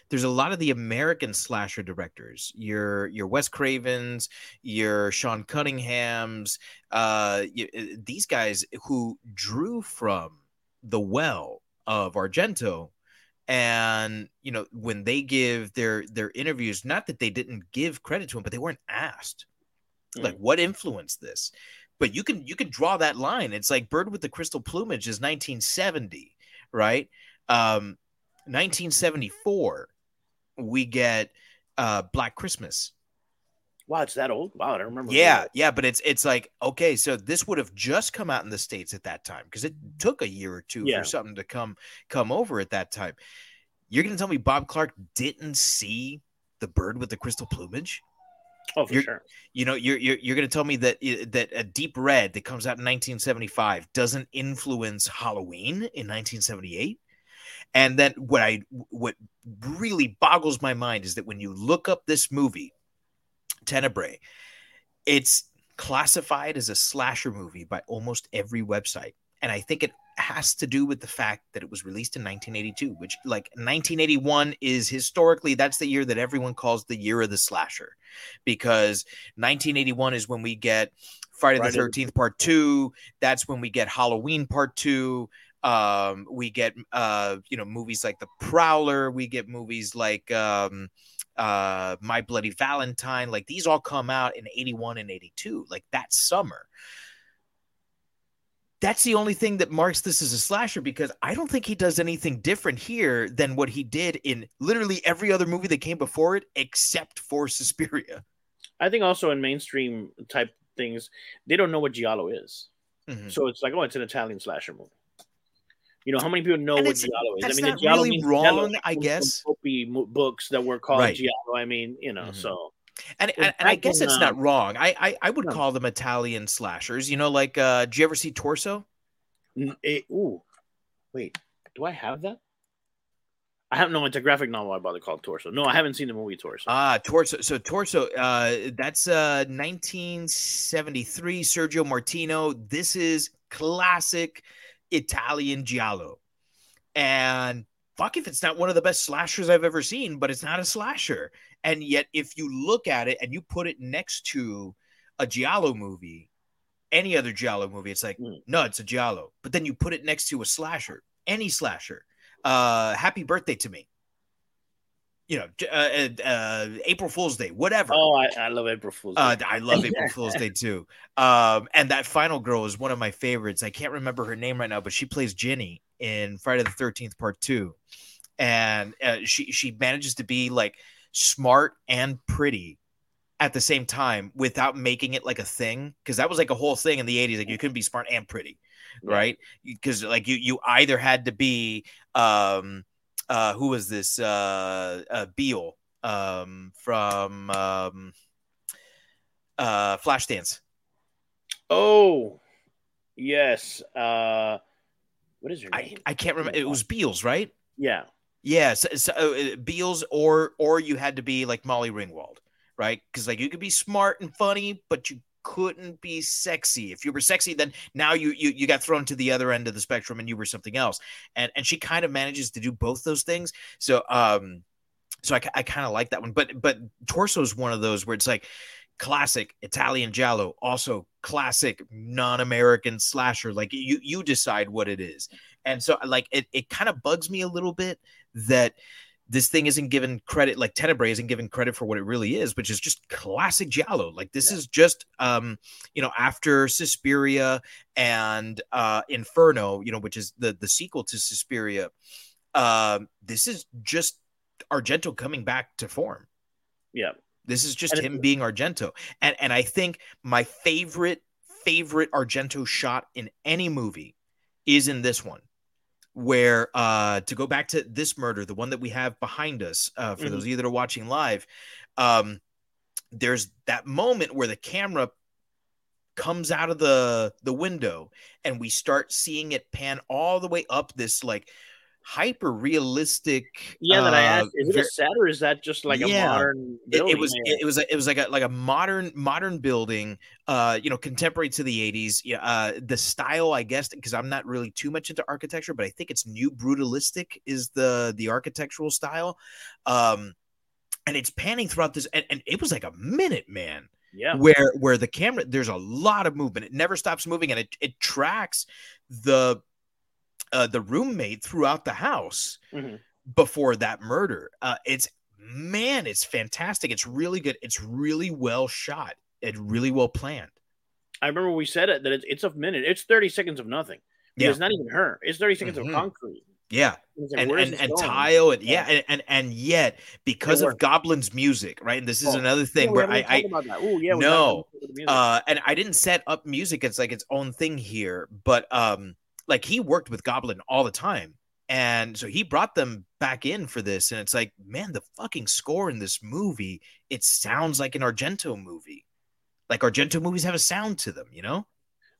There's a lot of the American slasher directors, your your Wes Cravens, your Sean Cunninghams, uh, y- uh, these guys who drew from the well of Argento, and you know when they give their their interviews, not that they didn't give credit to him, but they weren't asked. Like what influenced this? But you can you can draw that line. It's like bird with the crystal plumage is 1970 right? Um 1974 we get uh black christmas Wow, it's that old. Wow, I don't remember. yeah yeah but it's it's like okay so this would have just come out in the states at that time because it took a year or two Yeah. for something to come come over at that time you're gonna tell me bob clark didn't see the bird with the crystal plumage Oh, for You're- sure. you know you're you're, you're going to tell me that that a deep red that comes out in 1975 doesn't influence halloween in 1978 and then what i what really boggles my mind is that when you look up this movie tenebrae it's classified as a slasher movie by almost every website. And i think it has to do with the fact that it was released in 1982 which like 1981 is historically that's the year that everyone calls the year of the slasher. Because 1981 is when we get Friday the 13th part 2 that's when we get Halloween part 2 um we get uh you know movies like The Prowler we get movies like um uh My Bloody Valentine like these all come out in 81 and 82 like that summer that's the only thing that marks this as a slasher because I don't think he does anything different here than what he did in literally every other movie that came before it, except for Suspiria. I think also in mainstream type things, they don't know what Giallo is. Mhm. So it's like, oh, it's an Italian slasher movie. You know, how many people know And what Giallo is? I mean, not the Giallo really wrong, Giallo I guess. Books that were called Right. Giallo. I mean, you know, Mhm. so And, and, and I guess it's not wrong. I I, I would No. call them Italian slashers. You know, like uh, did you ever see Torso? It, ooh, wait, do I have that? I have no. It's a graphic novel I bought called Torso. No, I haven't seen the movie Torso. Ah, Torso. So Torso. Uh, that's uh 1973. Sergio Martino. This is classic Italian giallo, and fuck if it's not one of the best slashers I've ever seen, but it's not a slasher. And yet, if you look at it and you put it next to a giallo movie, any other giallo movie it's like Mm. no it's a giallo but then you put it next to a slasher any slasher uh happy birthday to me you know uh, uh, uh april fool's day whatever Oh, I, I love April Fool's. Day. uh, I love April Fool's Day too. Um, and that final girl is one of my favorites. I can't remember her name right now, but she plays Ginny in Friday the Thirteenth Part Two, and uh, she she manages to be like smart and pretty at the same time without making it like a thing because that was like a whole thing in the 80s like you couldn't be smart and pretty right because like you you either had to be um uh who was this uh, uh beale um from um uh flashdance oh, yes. Uh, what is her I, name? I can't remember it was beals right yeah. Yeah, so, so, uh, Beals or or you had to be like Molly Ringwald, right? Because like you could be smart and funny, but you couldn't be sexy. If you were sexy, then now you you you got thrown to the other end of the spectrum and you were something else. And and she kind of manages to do both those things. So um, so I I kind of like that one. But but Torso is one of those where it's like classic Italian giallo, also classic non-American slasher. Like you you decide what it is. And so like it it kind of bugs me a little bit that this thing isn't given credit like Tenebrae isn't given credit for what it really is, which is just classic giallo. Like this is just um, you know, after Suspiria and uh Inferno, you know, which is the the sequel to Suspiria. Um, this is just Argento coming back to form. Yeah. This is just And him being Argento. And and I think my favorite favorite Argento shot in any movie is in this one. Where uh to go back to this murder, the one that we have behind us, uh for Mhm. those of you that are watching live, um there's that moment where the camera comes out of the the window and we start seeing it pan all the way up this like hyper realistic Yeah, that I uh, asked. Is it a set or is that just like Yeah. a modern? Building it, it was it, was a, it was like a like a modern modern building uh you know contemporary to the 80s yeah uh the style i guess because i'm not really too much into architecture but i think it's new brutalistic is the the architectural style um and it's panning throughout this and, and it was like a minute man yeah. where where the camera there's a lot of movement it never stops moving and it, it tracks the uh the roommate throughout the house Mhm. before that murder uh it's man it's fantastic it's really good it's really well shot it's really well planned I remember we said it that it's, it's a minute. It's thirty seconds of nothing. Yeah. It's not even her. It's thirty seconds Mhm. of concrete. yeah like, and and, and tile and yeah, and, and and yet because of goblin's music right and this is Oh, another thing where i i about that. Ooh, yeah, No. haven't talked about the music. uh and i didn't set up music it's like its own thing here but um like he worked with goblin all the time and so he brought them back in for this and it's like man the fucking score in this movie it sounds like an argento movie like argento movies have a sound to them you know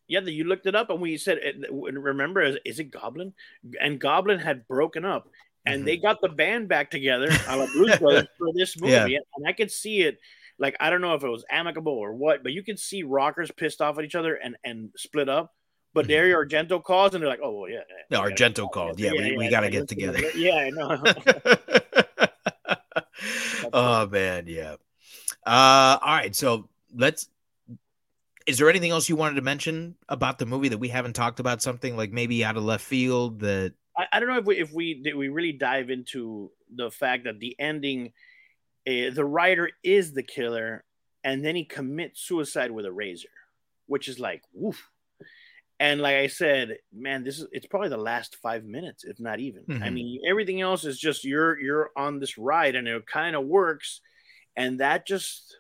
yeah, that you looked it up and we said, remember, is, is it Goblin? And Goblin had broken up, and they got the band back together, a la Blues Brothers, for this movie. Mm-hmm. Yeah. And I could see it, like I don't know if it was amicable or what, but you could see rockers pissed off at each other and and split up. But. Dario Argento calls, and they're like, "Oh well, yeah." no argento called yeah, we, we gotta get let's- together Yeah, I know. oh man, yeah. Uh, all right, so let's. Is there anything else you wanted to mention about the movie that we haven't talked about? Something like maybe out of left field that. I, I don't know if we if we did we really dive into the fact that the ending, uh, the writer is the killer, and then he commits suicide with a razor, which is like woof. And like I said, man, this is it's probably the last five minutes, if not even. I Mhm. mean, everything else is just you're you're on this ride, and it kind of works, and that just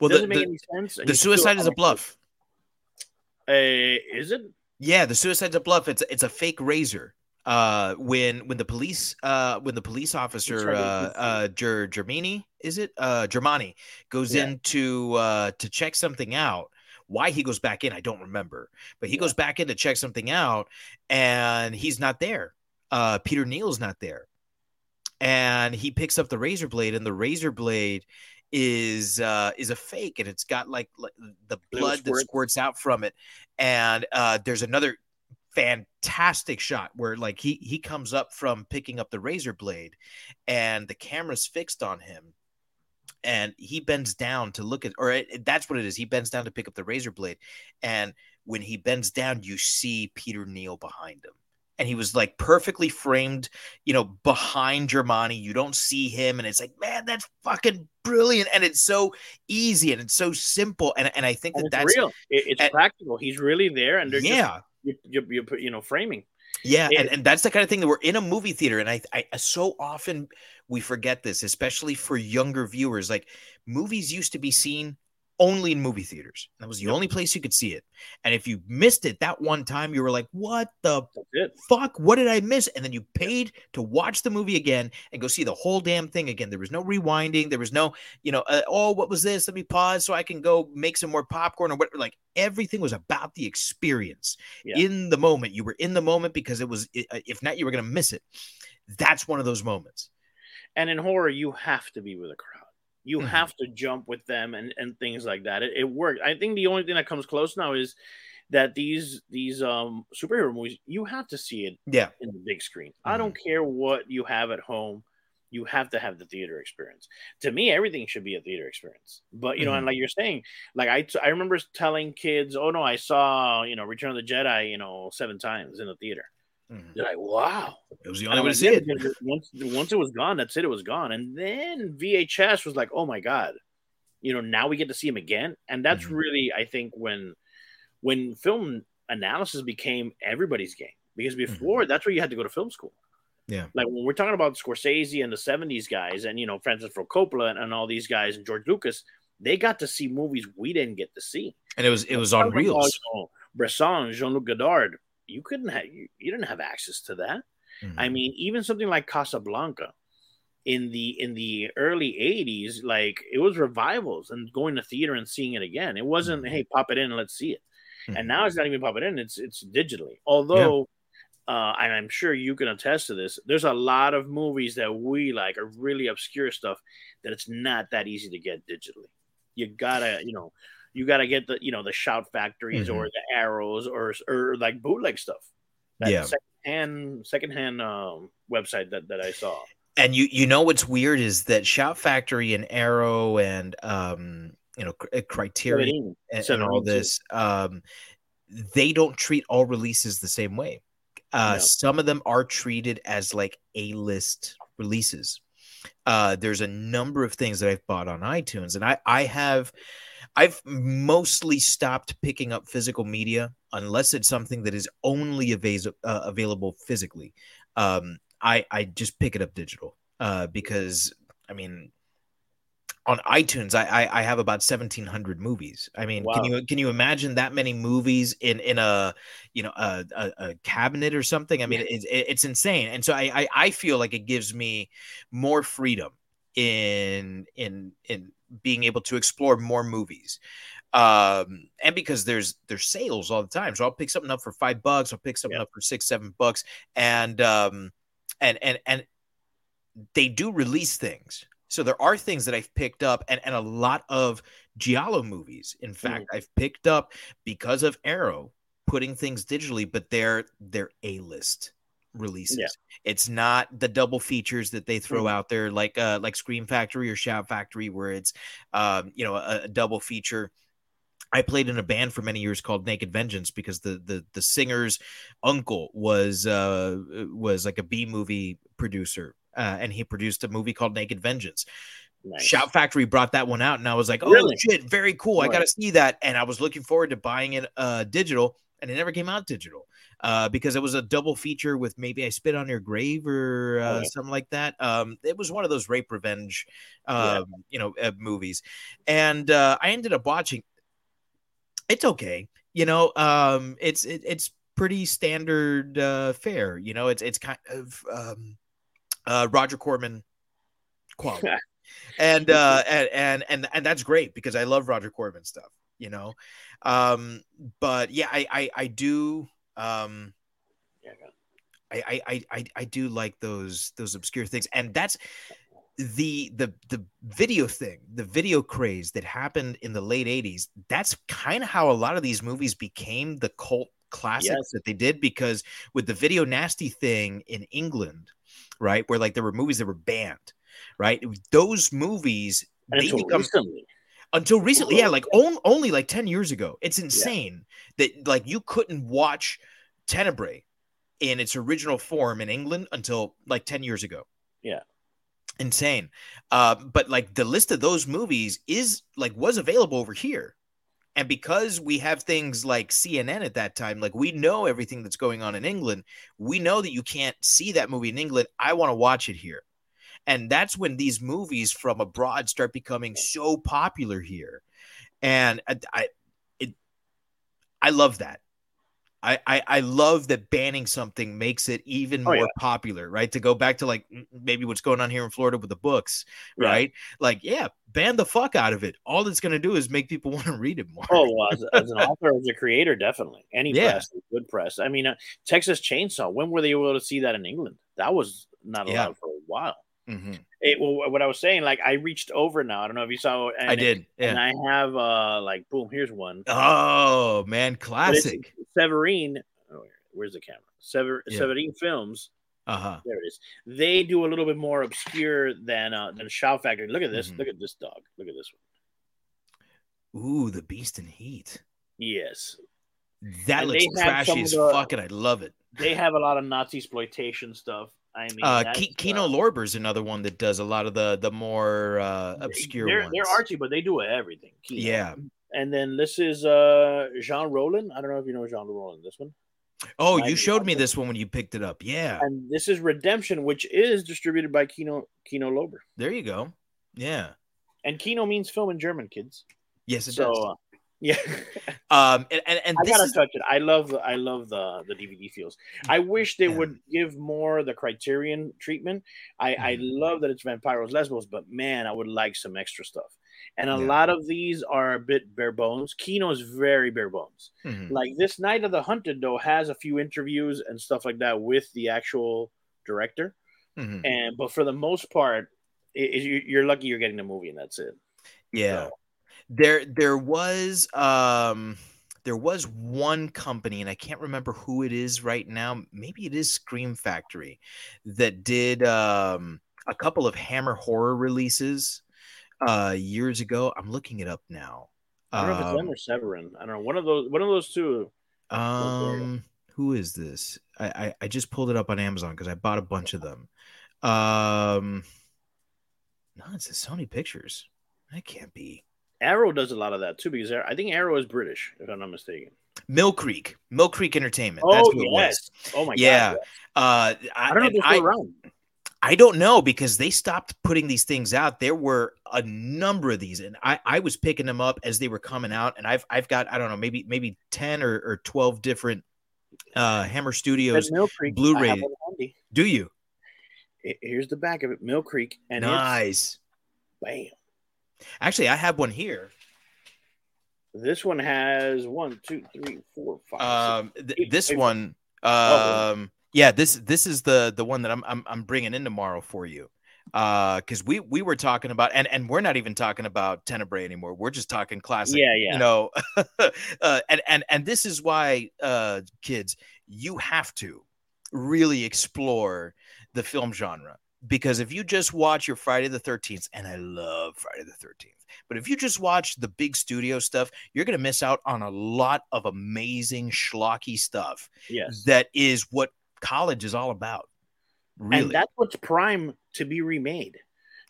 Well, the, doesn't make the, any sense. the suicide is a bluff. Uh, is it? Yeah, the suicide's a bluff. It's it's a fake razor. Uh, when when the police uh when the police officer uh uh Ger- Giermani is it uh Giermani goes Yeah. in to uh to check something out. Why he goes back in, I don't remember, but he Yeah. goes back in to check something out, and he's not there. Uh, Peter Neal's not there, and he picks up the razor blade, and the razor blade is uh is a fake and it's got like, like the blood that squirts out from it and uh there's another fantastic shot where like he he comes up from picking up the razor blade and the camera's fixed on him and he bends down to look at, or it, that's what it is. He bends down to pick up the razor blade, and when he bends down, you see Peter Neal behind him. And he was like perfectly framed, you know, behind Giermani. You don't see him, and it's like, man, that's fucking brilliant. And it's so easy and it's so simple. And, and I think that that's real. It, it's and- practical. He's really there, and they're yeah. just you, you, you, you know framing. Yeah, and, and that's the kind of thing that we're in a movie theater, and I, I uh, so often we forget this, especially for younger viewers. Like movies used to be seen only in movie theaters. That was the only place you could see it. And if you missed it that one time, you were like, "What the fuck? What did I miss?" And then you paid to watch the movie again and go see the whole damn thing again. There was no rewinding. There was no, you know, uh, oh, what was this? Let me pause so I can go make some more popcorn or whatever. Like everything was about the experience Yeah. in the moment. You were in the moment because it was. If not, you were going to miss it. That's one of those moments. And in horror, you have to be with a crowd. You Mhm. have to jump with them and, and things like that. It, it worked. I think the only thing that comes close now is that these these um superhero movies, you have to see it Yeah, in the big screen. I don't care what you have at home. You have to have the theater experience. To me, everything should be a theater experience. But you know, and like you're saying, like I, I remember telling kids, "Oh no, I saw you know Return of the Jedi, you know, seven times in the theater." Mhm. They're like, "Wow!" it was the only way to see it. Once, once it was gone, that's it. It was gone. And then VHS was like, "Oh my god!" You know, now we get to see him again, and that's Mhm. really, I think, when when film analysis became everybody's game. Because before, that's where you had to go to film school. Yeah. Like when we're talking about Scorsese and the 70s guys and, you know, Francis Ford Coppola and, and all these guys and George Lucas, they got to see movies we didn't get to see. And it was it was on reels. Bresson, Jean-Luc Godard, you couldn't have, you, you didn't have access to that. Mhm. I mean, even something like Casablanca in the in the early 80s, like it was revivals and going to theater and seeing it again. It wasn't, Mhm. hey, pop it in and let's see it. Mhm. And now it's not even pop it in, it's it's digitally. Although uh, and I'm sure you can attest to this. There's a lot of movies that we like are really obscure stuff that it's not that easy to get digitally. You gotta, you know, you gotta get the, you know, the shout factories Mhm. or the arrows or or like bootleg stuff. That Yeah. secondhand secondhand um, website that, that I saw. and you you know what's weird is that Shout Factory and Arrow and um you know Cr- Criterion and, and all this um they don't treat all releases the same way. Uh No. some of them are treated as like A-list releases. Uh there's a number of things that I've bought on iTunes and I I have I've mostly stopped picking up physical media unless it's something that is only avas- uh, available physically. Um, I I just pick it up digital uh, because I mean, on iTunes I, I I have about seventeen hundred movies. I mean, can you can you imagine that many movies in in a you know a a, a cabinet or something? I mean, it's it's insane. And so I, I I feel like it gives me more freedom in in in being able to explore more movies. Um and because there's there's sales all the time. So i'll pick something up for five bucks i'll pick something Yeah. up for six seven bucks. And um and and and they do release things. So there are things that i've picked up and and a lot of giallo movies in fact i've picked up because of arrow putting things digitally but they're they're a-list releases Yeah. it's not the double features that they throw Mhm. out there like uh like scream factory or shout factory where it's um you know a, a double feature I played in a band for many years called Naked Vengeance because the the the singer's uncle was uh was like a B movie producer uh, and he produced a movie called Naked Vengeance. Nice. Shout Factory brought that one out and I was like, "Oh Really? shit, very cool. I got to see that." And I was looking forward to buying it uh digital and it never came out digital. Uh, because it was a double feature with maybe I spit on your grave or uh, Okay. something like that. Um, it was one of those rape revenge, Yeah. um, you know, uh, movies, and uh, I ended up watching it's okay you know um it's it, it's pretty standard uh fare you know it's it's kind of um uh roger corman quality and uh and, and and and that's great because i love roger corman stuff you know um but yeah i i, I do um Yeah, I. I, I I do like those those obscure things, and that's the the the video thing, the video craze that happened in the late '80s. That's kind of how a lot of these movies became the cult classics Yes. that they did, because with the video nasty thing in England, right, where like there were movies that were banned, right, those movies And they become recently. Until recently yeah like on, only like 10 years ago it's insane that like you couldn't watch tenebrae in its original form in england until like 10 years ago. Yeah. insane. Uh but like the list of those movies is like was available over here. And because we have things like cnn at that time like we know everything that's going on in england. We know that you can't see that movie in england. I want to watch it here and that's when these movies from abroad start becoming so popular here and i i, it, I love that I, I, I love that banning something makes it even Oh, more yeah. popular, right? To go back to like maybe what's going on here in Florida with the books, Yeah. right? Like, yeah, ban the fuck out of it. All it's gonna do is make people want to read it more. Oh, well, as, as an author, as a creator, definitely. Any Yeah. press, good press. I mean, uh, Texas Chainsaw. When were they able to see that in England? That was not allowed for a while. Mhm. It, well, what I was saying, like I reached over now. I don't know if you saw. And, I did. and I have uh like boom. Here's one. Oh man, classic. Severin. Oh, where's the camera? Sever, Yeah. Severin Films. Uh huh. There it is. They do a little bit more obscure than uh than Shout Factory. Look at this. Mhm. Look at this dog. Look at this one. Ooh, the Beast in Heat. Yes, That And looks trashy as the- fuck, and I love it. they have a lot of Nazi exploitation stuff. I mean, Uh, Ke- Kino uh, Lorber's another one that does a lot of the the more uh, obscure they're, ones. They're artsy, but they do everything. Kino. Yeah. And then this is uh Jean Rollin. I don't know if you know Jean Rollin. This one. Oh, you showed me this one when you picked it up. Yeah. And this is Redemption, which is distributed by Kino Kino Lorber. There you go. Yeah. And Kino means film in German, kids. Yes, it so does. Yeah, Um, and and, and I this gotta is touch it. I love the I love the the DVD feels. I wish they Yeah. would give more the Criterion treatment. I I Mhm. love that it's Vampiros Lesbos, but man, I would like some extra stuff. And a Yeah. lot of these are a bit bare bones. Kino is very bare bones. Mhm. Like this Night of the Hunted though has a few interviews and stuff like that with the actual director. Mhm. And but for the most part, it, it- you- you're lucky you're getting the movie and that's it. yeah. So, There there was um there was one company and I can't remember who it is right now. Maybe it is Scream Factory that did um a couple of Hammer horror releases uh years ago. I'm looking it up now. I don't know if it's them Um, or Severin. I don't know. One of those. One of those two. Um, who is this? I, I I just pulled it up on Amazon because I bought a bunch of them. Um, no, it's a Sony Pictures. That can't be Arrow does a lot of that too because I think Arrow is British, if I'm not mistaken. Mill Creek. Mill Creek Entertainment. Oh, That's who it yes. was. Oh my Yeah. god! Uh, I don't know if they're I, around. I don't know because they stopped putting these things out. There were a number of these, and I, I was picking them up as they were coming out. And I've I've got I don't know maybe maybe ten or, or twelve different uh Hammer Studios. Creek. Blu-ray. I have one handy. Do you? Here's the back of it, Mill Creek, and nice. bam. Actually, I have one here. This one has one, two, three, four, five. Um, six. th- eight- this eight- one, Oh, um, yeah, this this is the the one that I'm I'm I'm bringing in tomorrow for you. Uh, because we we were talking about and and we're not even talking about Tenebrae anymore. We're just talking classic. Yeah, yeah. You know, uh, and and and this is why, uh, kids, you have to really explore the film genre because if you just watch your Friday the 13th, and I love Friday the 13th, but if you just watch the big studio stuff, you're going to miss out on a lot of amazing schlocky stuff yes. that is what college is all about. Really? And that's what's prime to be remade.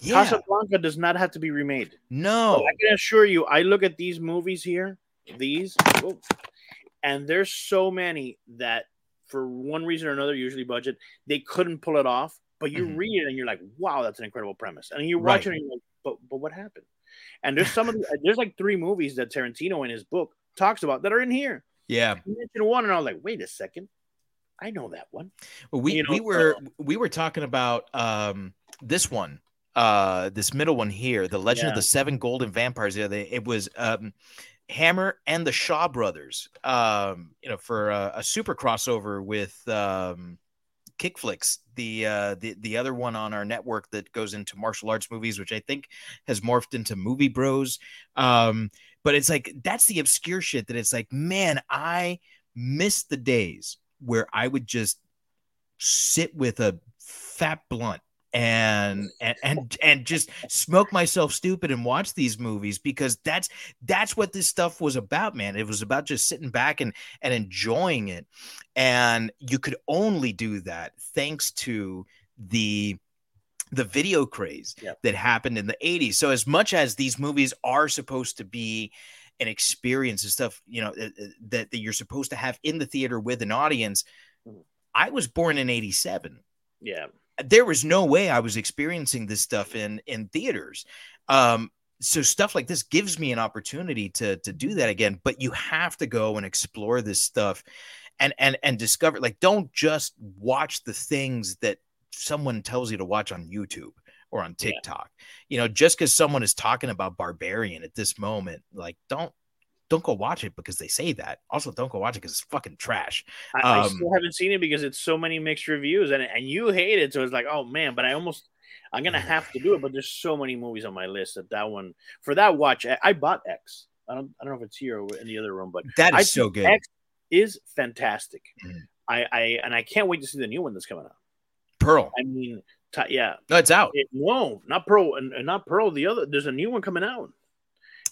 yeah. Casablanca does not have to be remade. no. I can assure you, I look at these movies here, these, whoa, and there's so many that, for one reason or another, usually budget, they couldn't pull it off. But you Mhm. read it and you're like, wow, that's an incredible premise. And you Right. watch it and you're like, but but what happened? And there's some of the, there's like three movies that Tarantino in his book talks about that are in here. Yeah. He mentioned one, and I was like, wait a second, I know that one. Well, we You know, we were we were talking about um this one, uh this middle one here, the Legend of the Seven Golden Vampires. Yeah, it was um Hammer and the Shaw brothers. Um, you know, for a, a super crossover with um Kickflix, the uh the the other one on our network that goes into martial arts movies, which I think has morphed into Movie Bros. Um, but it's like that's the obscure shit that it's like, man, I miss the days where I would just sit with a fat blunt and and and and just smoke myself stupid and watch these movies because that's that's what this stuff was about man it was about just sitting back and and enjoying it and you could only do that thanks to the the video craze Yep. that happened in the 80s so as much as these movies are supposed to be an experience and stuff you know that, that you're supposed to have in the theater with an audience Mhm. i was born in 87 Yeah. There was no way I was experiencing this stuff in in theaters. Um, so stuff like this gives me an opportunity to to do that again. But you have to go and explore this stuff, and and and discover. Like, don't just watch the things that someone tells you to watch on YouTube or on Yeah. TikTok. You know, just because someone is talking about Barbarian at this moment, like don't. Don't go watch it because they say that. Also, don't go watch it because it's fucking trash. I, I Um, still haven't seen it because it's so many mixed reviews and and you hate it, so it's like, oh man. But I almost I'm gonna have to do it. But there's so many movies on my list that that one for that watch. I, I bought X. I don't I don't know if it's here or in the other room, but That is I so good. X is fantastic. Mhm. I I and I can't wait to see the new one that's coming out. Pearl. I mean, t- yeah, No, it's out. it, no, not Pearl and not Pearl. The other there's a new one coming out.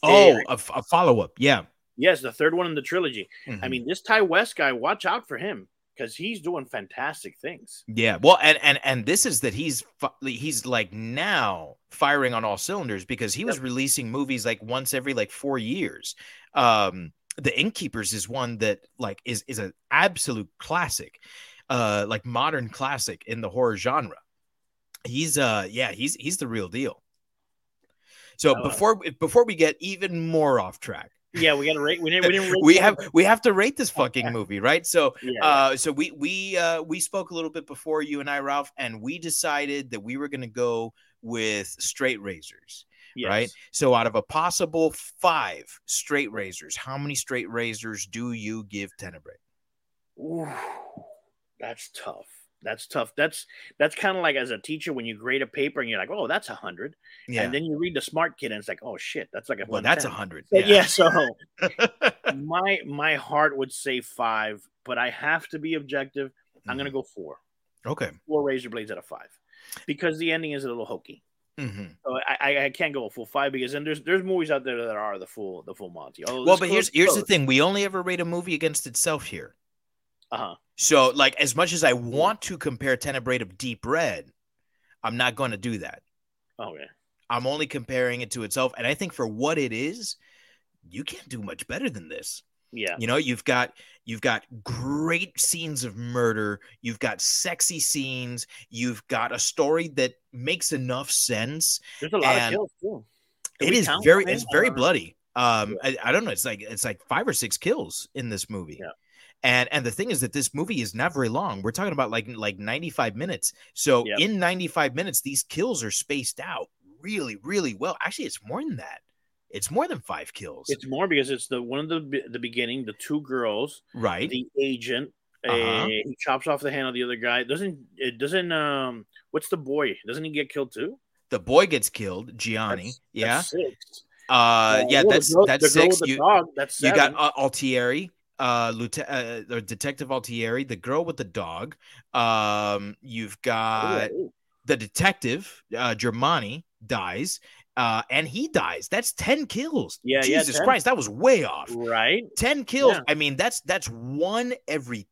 Oh, a, a follow up. Yeah. Yes, the third one in the trilogy. I Mhm. mean, this Ti West guy, watch out for him because he's doing fantastic things. Yeah, well, and and and this is that he's he's like now firing on all cylinders because he was releasing movies like once every like four years. Um, the Innkeepers is one that like is is an absolute classic, uh, like modern classic in the horror genre. He's uh, yeah, he's he's the real deal. So Oh. before before we get even more off track, Yeah, we got to rate. We didn't. We didn't. We have we have to rate this fucking movie, right? So Yeah, uh, so we we uh, we spoke a little bit before you and I, Ralph, and we decided that we were going to go with straight razors, yes. right? So out of a possible five straight razors, how many straight razors do you give Tenebrae? Ooh, that's tough. That's tough. That's that's kind of like as a teacher when you grade a paper and you're like, oh, that's a hundred, Yeah, and then you read the smart kid and it's like, oh shit, that's like a well, that's a hundred. But yeah. So my my heart would say five, but I have to be objective. I'm gonna go four. okay. Four razor blades out of five, because the ending is a little hokey. hmm So I, I, can't go a full five because then there's there's movies out there that are the full the full Monty. Although Well, but here's close- here's the thing: we only ever rate a movie against itself here. Uh-huh. So, like, as much as I want to compare Tenebrae to Deep Red, I'm not going to do that. Okay. I'm only comparing it to itself. And I think for what it is, you can't do much better than this. Yeah. You know, you've got you've got great scenes of murder, you've got sexy scenes, you've got a story that makes enough sense. There's a lot of kills too. Did It is very it's very I don't know. bloody. Um I, I don't know, it's like it's like five or six kills in this movie. Yeah. And and the thing is that this movie is not very long. We're talking about like like 95 minutes. So Yep. in 95 minutes, these kills are spaced out really, really well. Actually, it's more than that. It's more than five kills. It's more because it's the one of the the beginning, the two girls, right. the agent. Uh-huh. uh, he chops off the hand of the other guy. Doesn't it? Doesn't um? What's the boy? Doesn't he get killed too? the boy gets killed, Gianni. That's- yeah. That's six. uh yeah, that's that's six. You, dog. That's you got uh, Altieri, uh, Lieutenant, uh, or Detective Altieri, the girl with the dog. Um, you've got Ooh, the detective, uh, Germani dies, uh, and he dies. That's ten kills. Yeah, yeah, Jesus 10. Christ, that was way off. right. Ten kills. Yeah. I mean, that's that's one every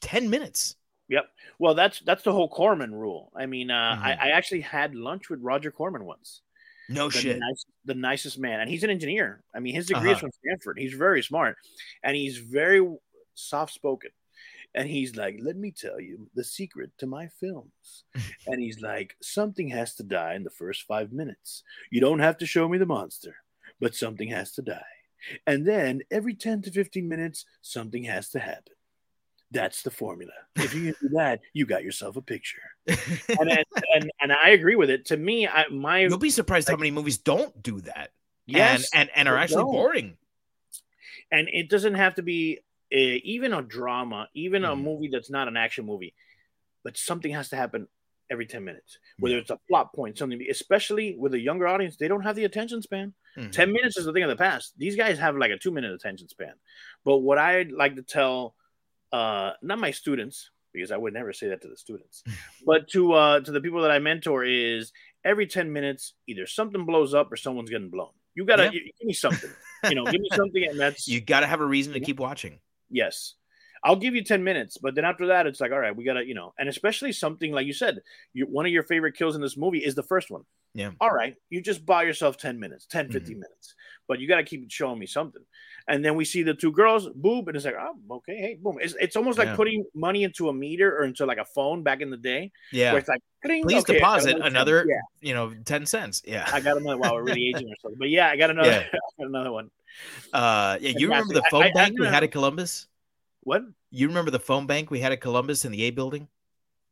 ten minutes. Yep. Well, that's that's the whole Corman rule. I mean, uh, Mhm. I, I actually had lunch with Roger Corman once. No the, shit. nice, the nicest man, and he's an engineer. I mean, his degree is Uh-huh. from Stanford. He's very smart, and he's very soft spoken. And he's like, "Let me tell you the secret to my films." and he's like, "Something has to die in the first five minutes. You don't have to show me the monster, but something has to die, and then every ten to fifteen minutes, something has to happen." That's the formula. If you do that, you got yourself a picture. And and, and, and I agree with it. To me, I my You'll be surprised how many movies don't do that. yes, and and, and are actually don't. boring. and it doesn't have to be uh, even a drama, even a Mhm. movie that's not an action movie, but something has to happen every 10 minutes, whether it's a plot point, something, especially with a younger audience, they don't have the attention span. Mhm. 10 minutes is the thing of the past. These guys have like a two minute attention span. But what I like to tell, uh, not my students, because I would never say that to the students. but to uh to the people that I mentor is every 10 minutes either something blows up or someone's getting blown. You gotta Yeah. you- give me something. you know, give me something and that's You got to have a reason to keep watching. yes. I'll give you 10 minutes, but then after that, it's like, all right, we gotta, you know, and especially something like you said, you, one of your favorite kills in this movie is the first one. Yeah. All right, you just buy yourself 10 minutes, 10, 15 minutes, but you got to keep showing me something. And then we see the two girls, boob, and it's like, oh, okay, hey, boom. It's, it's almost like Yeah. putting money into a meter or into like a phone back in the day. Yeah. Where it's like, "Ding, Please okay, deposit another Yeah, you know, 10 cents. Yeah. I got another. Wow, we're really aging or something But yeah, I got another, Yeah. I got another one. Uh, yeah. You remember the. I- phone I- I bank we had at Columbus? What? You remember the phone bank we had at Columbus in the A building?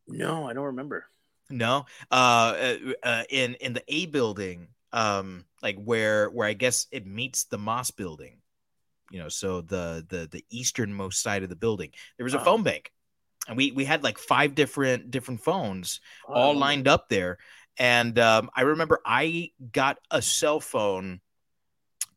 No, I don't remember. No. Uh, uh, uh in in the A building, um, like where where I guess it meets the Moss building, you know, so the the the easternmost side of the building, there was a Oh. phone bank, and we we had like five different different phones all lined up there. And um, I remember I got a cell phone.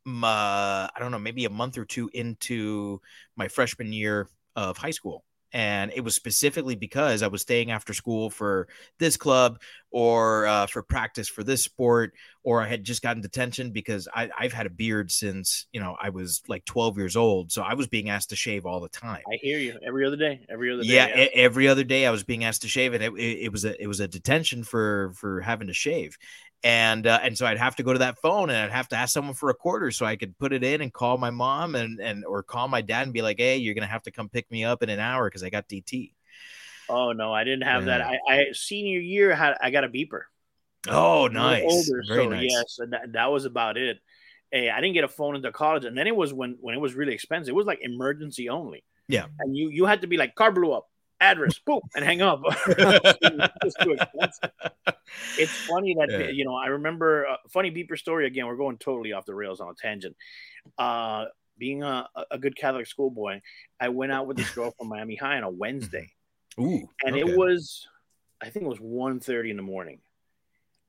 Uh, I don't know, maybe a month or two into my freshman year of high school. And it was specifically because I was staying after school for this club or uh, for practice for this sport, or I had just gotten detention because I, I've had a beard since, you know, I was like 12 years old. So I was being asked to shave all the time I hear you every other day. Every other day. yeah, e- every other day I was being asked to shave, and it, it, it was a it was a detention for for having to shave, and uh, and so I'd have to go to that phone and I'd have to ask someone for a quarter so I could put it in and call my mom and and or call my dad and be like, hey, you're gonna have to come pick me up in an hour because I got DT. Oh no, I didn't have that. I, I senior year had I got a beeper. Oh, nice, older, very so nice. yes, and that, that was about it. Hey, I didn't get a phone into college, and then it was when when it was really expensive. It was like emergency only. Yeah. and you you had to be like car blew up, address, boom, and hang up. it too expensive. It's funny that Yeah. you know I remember a funny beeper story again. We're going totally off the rails on a tangent. Uh, being a, a good Catholic schoolboy, I went out with this girl from Miami High on a Wednesday Ooh, and okay. it was i think it was 1.30 in the morning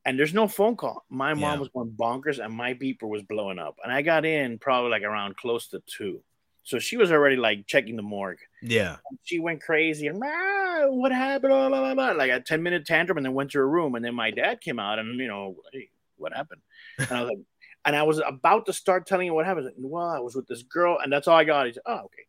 and there's no phone call my mom Yeah. was going bonkers and my beeper was blowing up and i got in probably like around close to two so she was already like checking the morgue yeah, she went crazy and ah, what happened blah, blah, blah, like a 10 minute tantrum and then went to her room and then my dad came out and you know hey, what happened and i was like and i was about to start telling you what happened like, well i was with this girl and that's all i got he said oh okay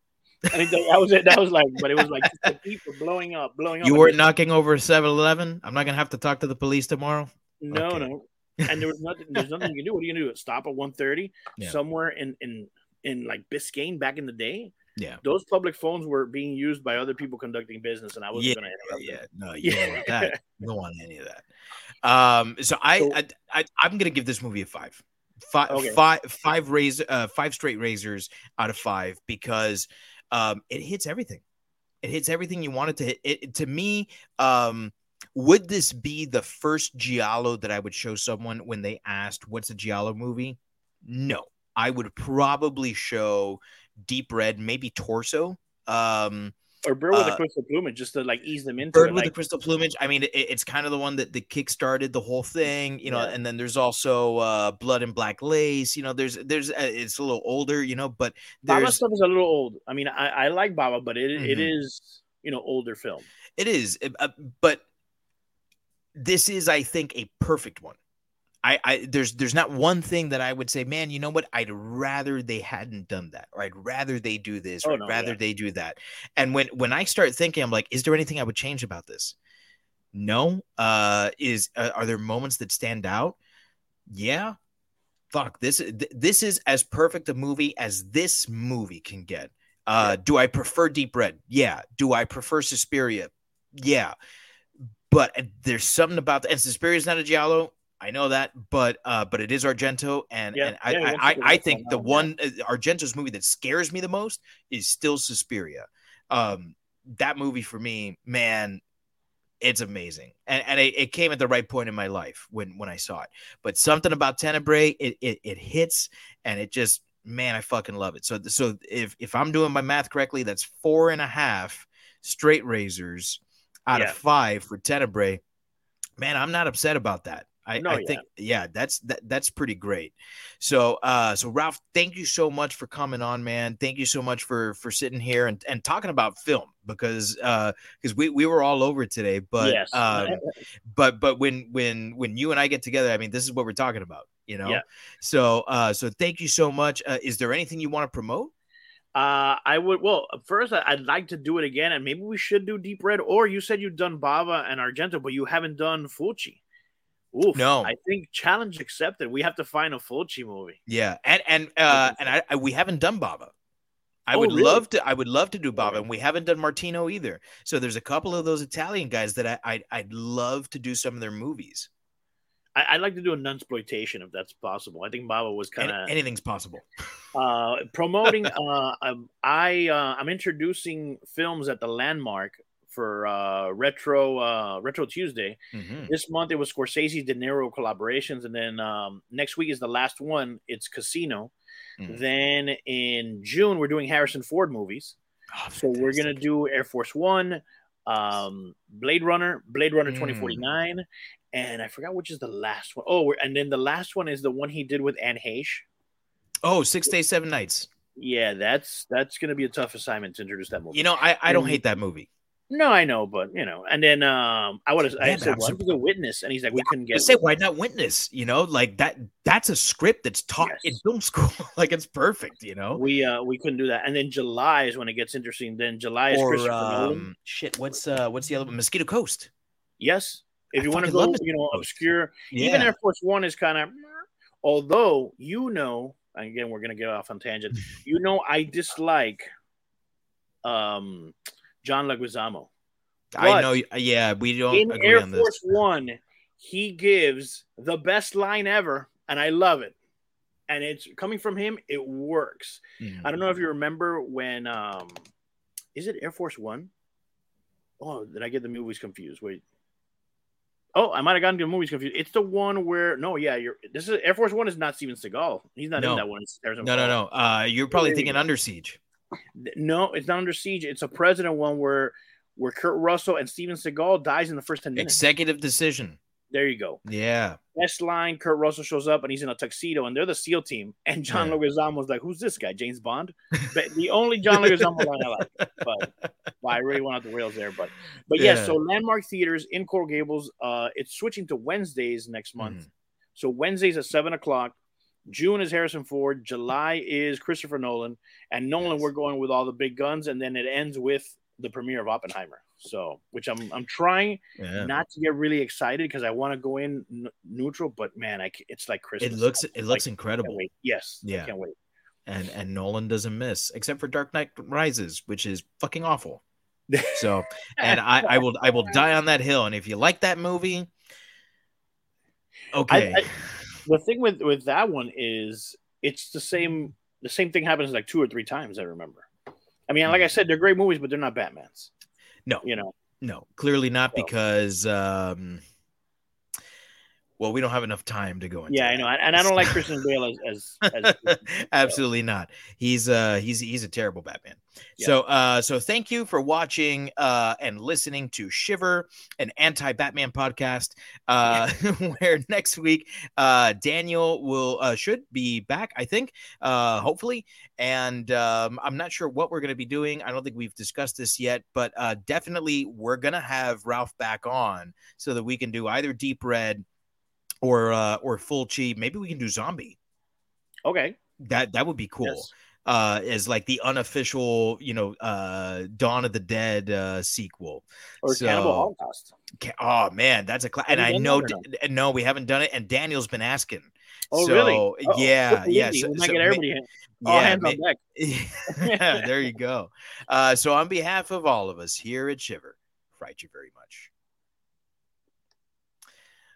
and that was it that was like but it was like the beeper blowing up blowing up you weren't knocking over 7-Eleven. I'm not gonna have to talk to the police tomorrow. No, Okay. no. And there was nothing. There's nothing you can do. What are you gonna do? Stop at 1.30 Yeah. somewhere in in in like Biscayne back in the day. Yeah. Those public phones were being used by other people conducting business, and I wasn't Yeah, gonna interrupt yeah, them. no, you don't want that. You don't want any of that. Um, so I, So- I, I I'm gonna give this movie a five, five, Okay. five, five raise, uh, five straight razors out of five because um, it hits everything. It hits everything you want it to hit. It, to me, um, would this be the first giallo that I would show someone when they asked, "What's a giallo movie?" No, I would probably show Deep Red, maybe Torso. Um, Or Bird with Uh, the Crystal Plumage, just to like ease them into Bird it. with the Like, crystal plumage. I mean, it, it's kind of the one that, that kick started the whole thing, you know. Yeah. And then there's also uh, Blood and Black Lace. You know, there's there's uh, it's a little older, you know, but Bava stuff is a little old. I mean, I, I like Bava, but it it Mhm. is you know older film. it is, uh, but this is, I think, a perfect one. I, I there's there's not one thing that I would say, man, you know what? I'd rather they hadn't done that, or I'd rather they do this, or Oh, I'd rather yeah. they do that. And when when I start thinking, I'm like, is there anything I would change about this? No. Uh, is uh, are there moments that stand out? Yeah. Fuck this. th- This is as perfect a movie as this movie can get. Uh, do I prefer Deep Red? Yeah. Do I prefer Suspiria? Yeah. But uh, there's something about that. And Suspiria is not a giallo. I know that, but uh, but it is Argento, and Yeah, and I yeah, I, I, I think the one uh, Argento's movie that scares me the most is still Suspiria. Um, that movie for me, man, it's amazing, and and it, it came at the right point in my life when when I saw it. But something about Tenebrae, it it, it hits, and it just man, I fucking love it. So so if if I'm doing my math correctly, that's four and a half straight razors out Yeah. of five for Tenebrae. Man, I'm not upset about that. I, No, I yeah. think yeah, that's that, that's pretty great. So uh so Ralph, thank you so much for coming on, man. Thank you so much for for sitting here and, and talking about film because uh because we, we were all over today, but yes. um but but when when when you and I get together, I mean this is what we're talking about, you know. Yeah. So uh so thank you so much. Uh, is there anything you want to promote? Uh, I would. Well, first, I'd like to do it again, and maybe we should do Deep Red. Or you said you've done Bava and Argento, but you haven't done Fulci. Oof, No. I think challenge accepted. We have to find a Fulci movie. Yeah, and and uh and I, I we haven't done Bava. I Oh, would really? love to. I would love to do Bava, and we haven't done Martino either. So there's a couple of those Italian guys that I I'd, I'd love to do some of their movies. I, I'd like to do a nunsploitation if that's possible. I think Bava was kind of anything's possible. uh, promoting. uh, um, I uh, I'm introducing films at the Landmark for uh, retro uh, retro Tuesday. Mhm. This month it was Scorsese De Niro collaborations, and then um, next week is the last one. It's Casino. Mhm. Then in June we're doing Harrison Ford movies. Oh, So we're gonna do Air Force One, um, Blade Runner, Blade Runner Mm. 2049, and I forgot which is the last one. Oh, and then the last one is the one he did with Anne Heche. Oh, six days, seven nights. Yeah, that's that's gonna be a tough assignment to introduce that movie. You know, I I don't hate that movie. No, I know, but you know, and then um, I would have I Yeah, but said I'm one surp- to the witness, and he's like, we couldn't I get. say why not Witness? You know, like that. That's a script that's taught in film school. like it's perfect. You know. We uh we couldn't do that, and then July is when it gets interesting. Then July is Or Christopher Nolan. um, shit. What's uh what's the other one? Mosquito Coast. Yes, if I you want to go, you know, obscure. Even Air Force One is kind of, although you know, again, we're gonna get off on tangent. You know, I dislike um John Leguizamo. I know. Yeah, we don't In agree Air on. Force One, he gives the best line ever, and I love it. And it's coming from him, it works. Mhm. I don't know if you remember when um is it Air Force One? Oh, did I get the movies confused? Wait. Oh, I might have gotten the movies confused. It's the one where no, yeah, you're this is Air Force One is not Steven Seagal. He's not No. in that one. No, no, no. Uh, you're probably thinking. Under Siege. No, it's not under siege. It's a president one where where Kurt Russell and Steven Seagal dies in the first 10 minutes. Executive decision. there you go. Yeah. Best line, Kurt Russell shows up and he's in a tuxedo and they're the SEAL team. And John Yeah. Leguizamo's like, who's this guy? James Bond? But the only John Leguizamo line I like. But well, I really went off the rails there. But but yes, Yeah. so Landmark Theaters in Coral Gables, uh, it's switching to Wednesdays next month. Mhm. So Wednesdays at seven o'clock. June is Harrison Ford. July is Christopher Nolan. And Nolan, Yes. we're going with all the big guns, and then it ends with the premiere of Oppenheimer. So, which I'm I'm trying Yeah. not to get really excited because I want to go in n- neutral, but man, I, it's like Christmas. It looks it looks I incredible. Yes, Yeah. I can't wait. and and Nolan doesn't miss except for Dark Knight Rises, which is fucking awful. So, and I I will I will die on that hill. And if you like that movie, okay, I- The thing with with that one is it's the same. The same thing happens like two or three times. I remember. I mean, like I said, they're great movies, but they're not Batman's. no, You know, no, clearly not So- because um, well, we don't have enough time to go into. yeah, I know, and I don't like Christian Bale as as, as Absolutely not. He's uh he's he's a terrible Batman. Yeah. So uh so thank you for watching uh and listening to Shiver, an anti-Batman podcast. Uh where next week uh Daniel will uh should be back, I think. Uh hopefully. And um I'm not sure what we're gonna be doing. I don't think we've discussed this yet, but uh definitely we're gonna have Ralph back on so that we can do either deep red or uh or Fulci. Maybe we can do zombie. okay. That that would be cool. Yes. Uh, as like the unofficial, you know, uh, Dawn of the Dead uh, sequel. Or So- Cannibal Holocaust. Ca- Oh man, that's a class. And I know, D- no, we haven't done it. And Daniel's been asking. Oh, so, really? Uh-oh. Yeah, yeah. So, so get everybody. All yeah, hands ma- on deck. yeah, there you go. Uh, so on behalf of all of us here at Shiver, fright you very much.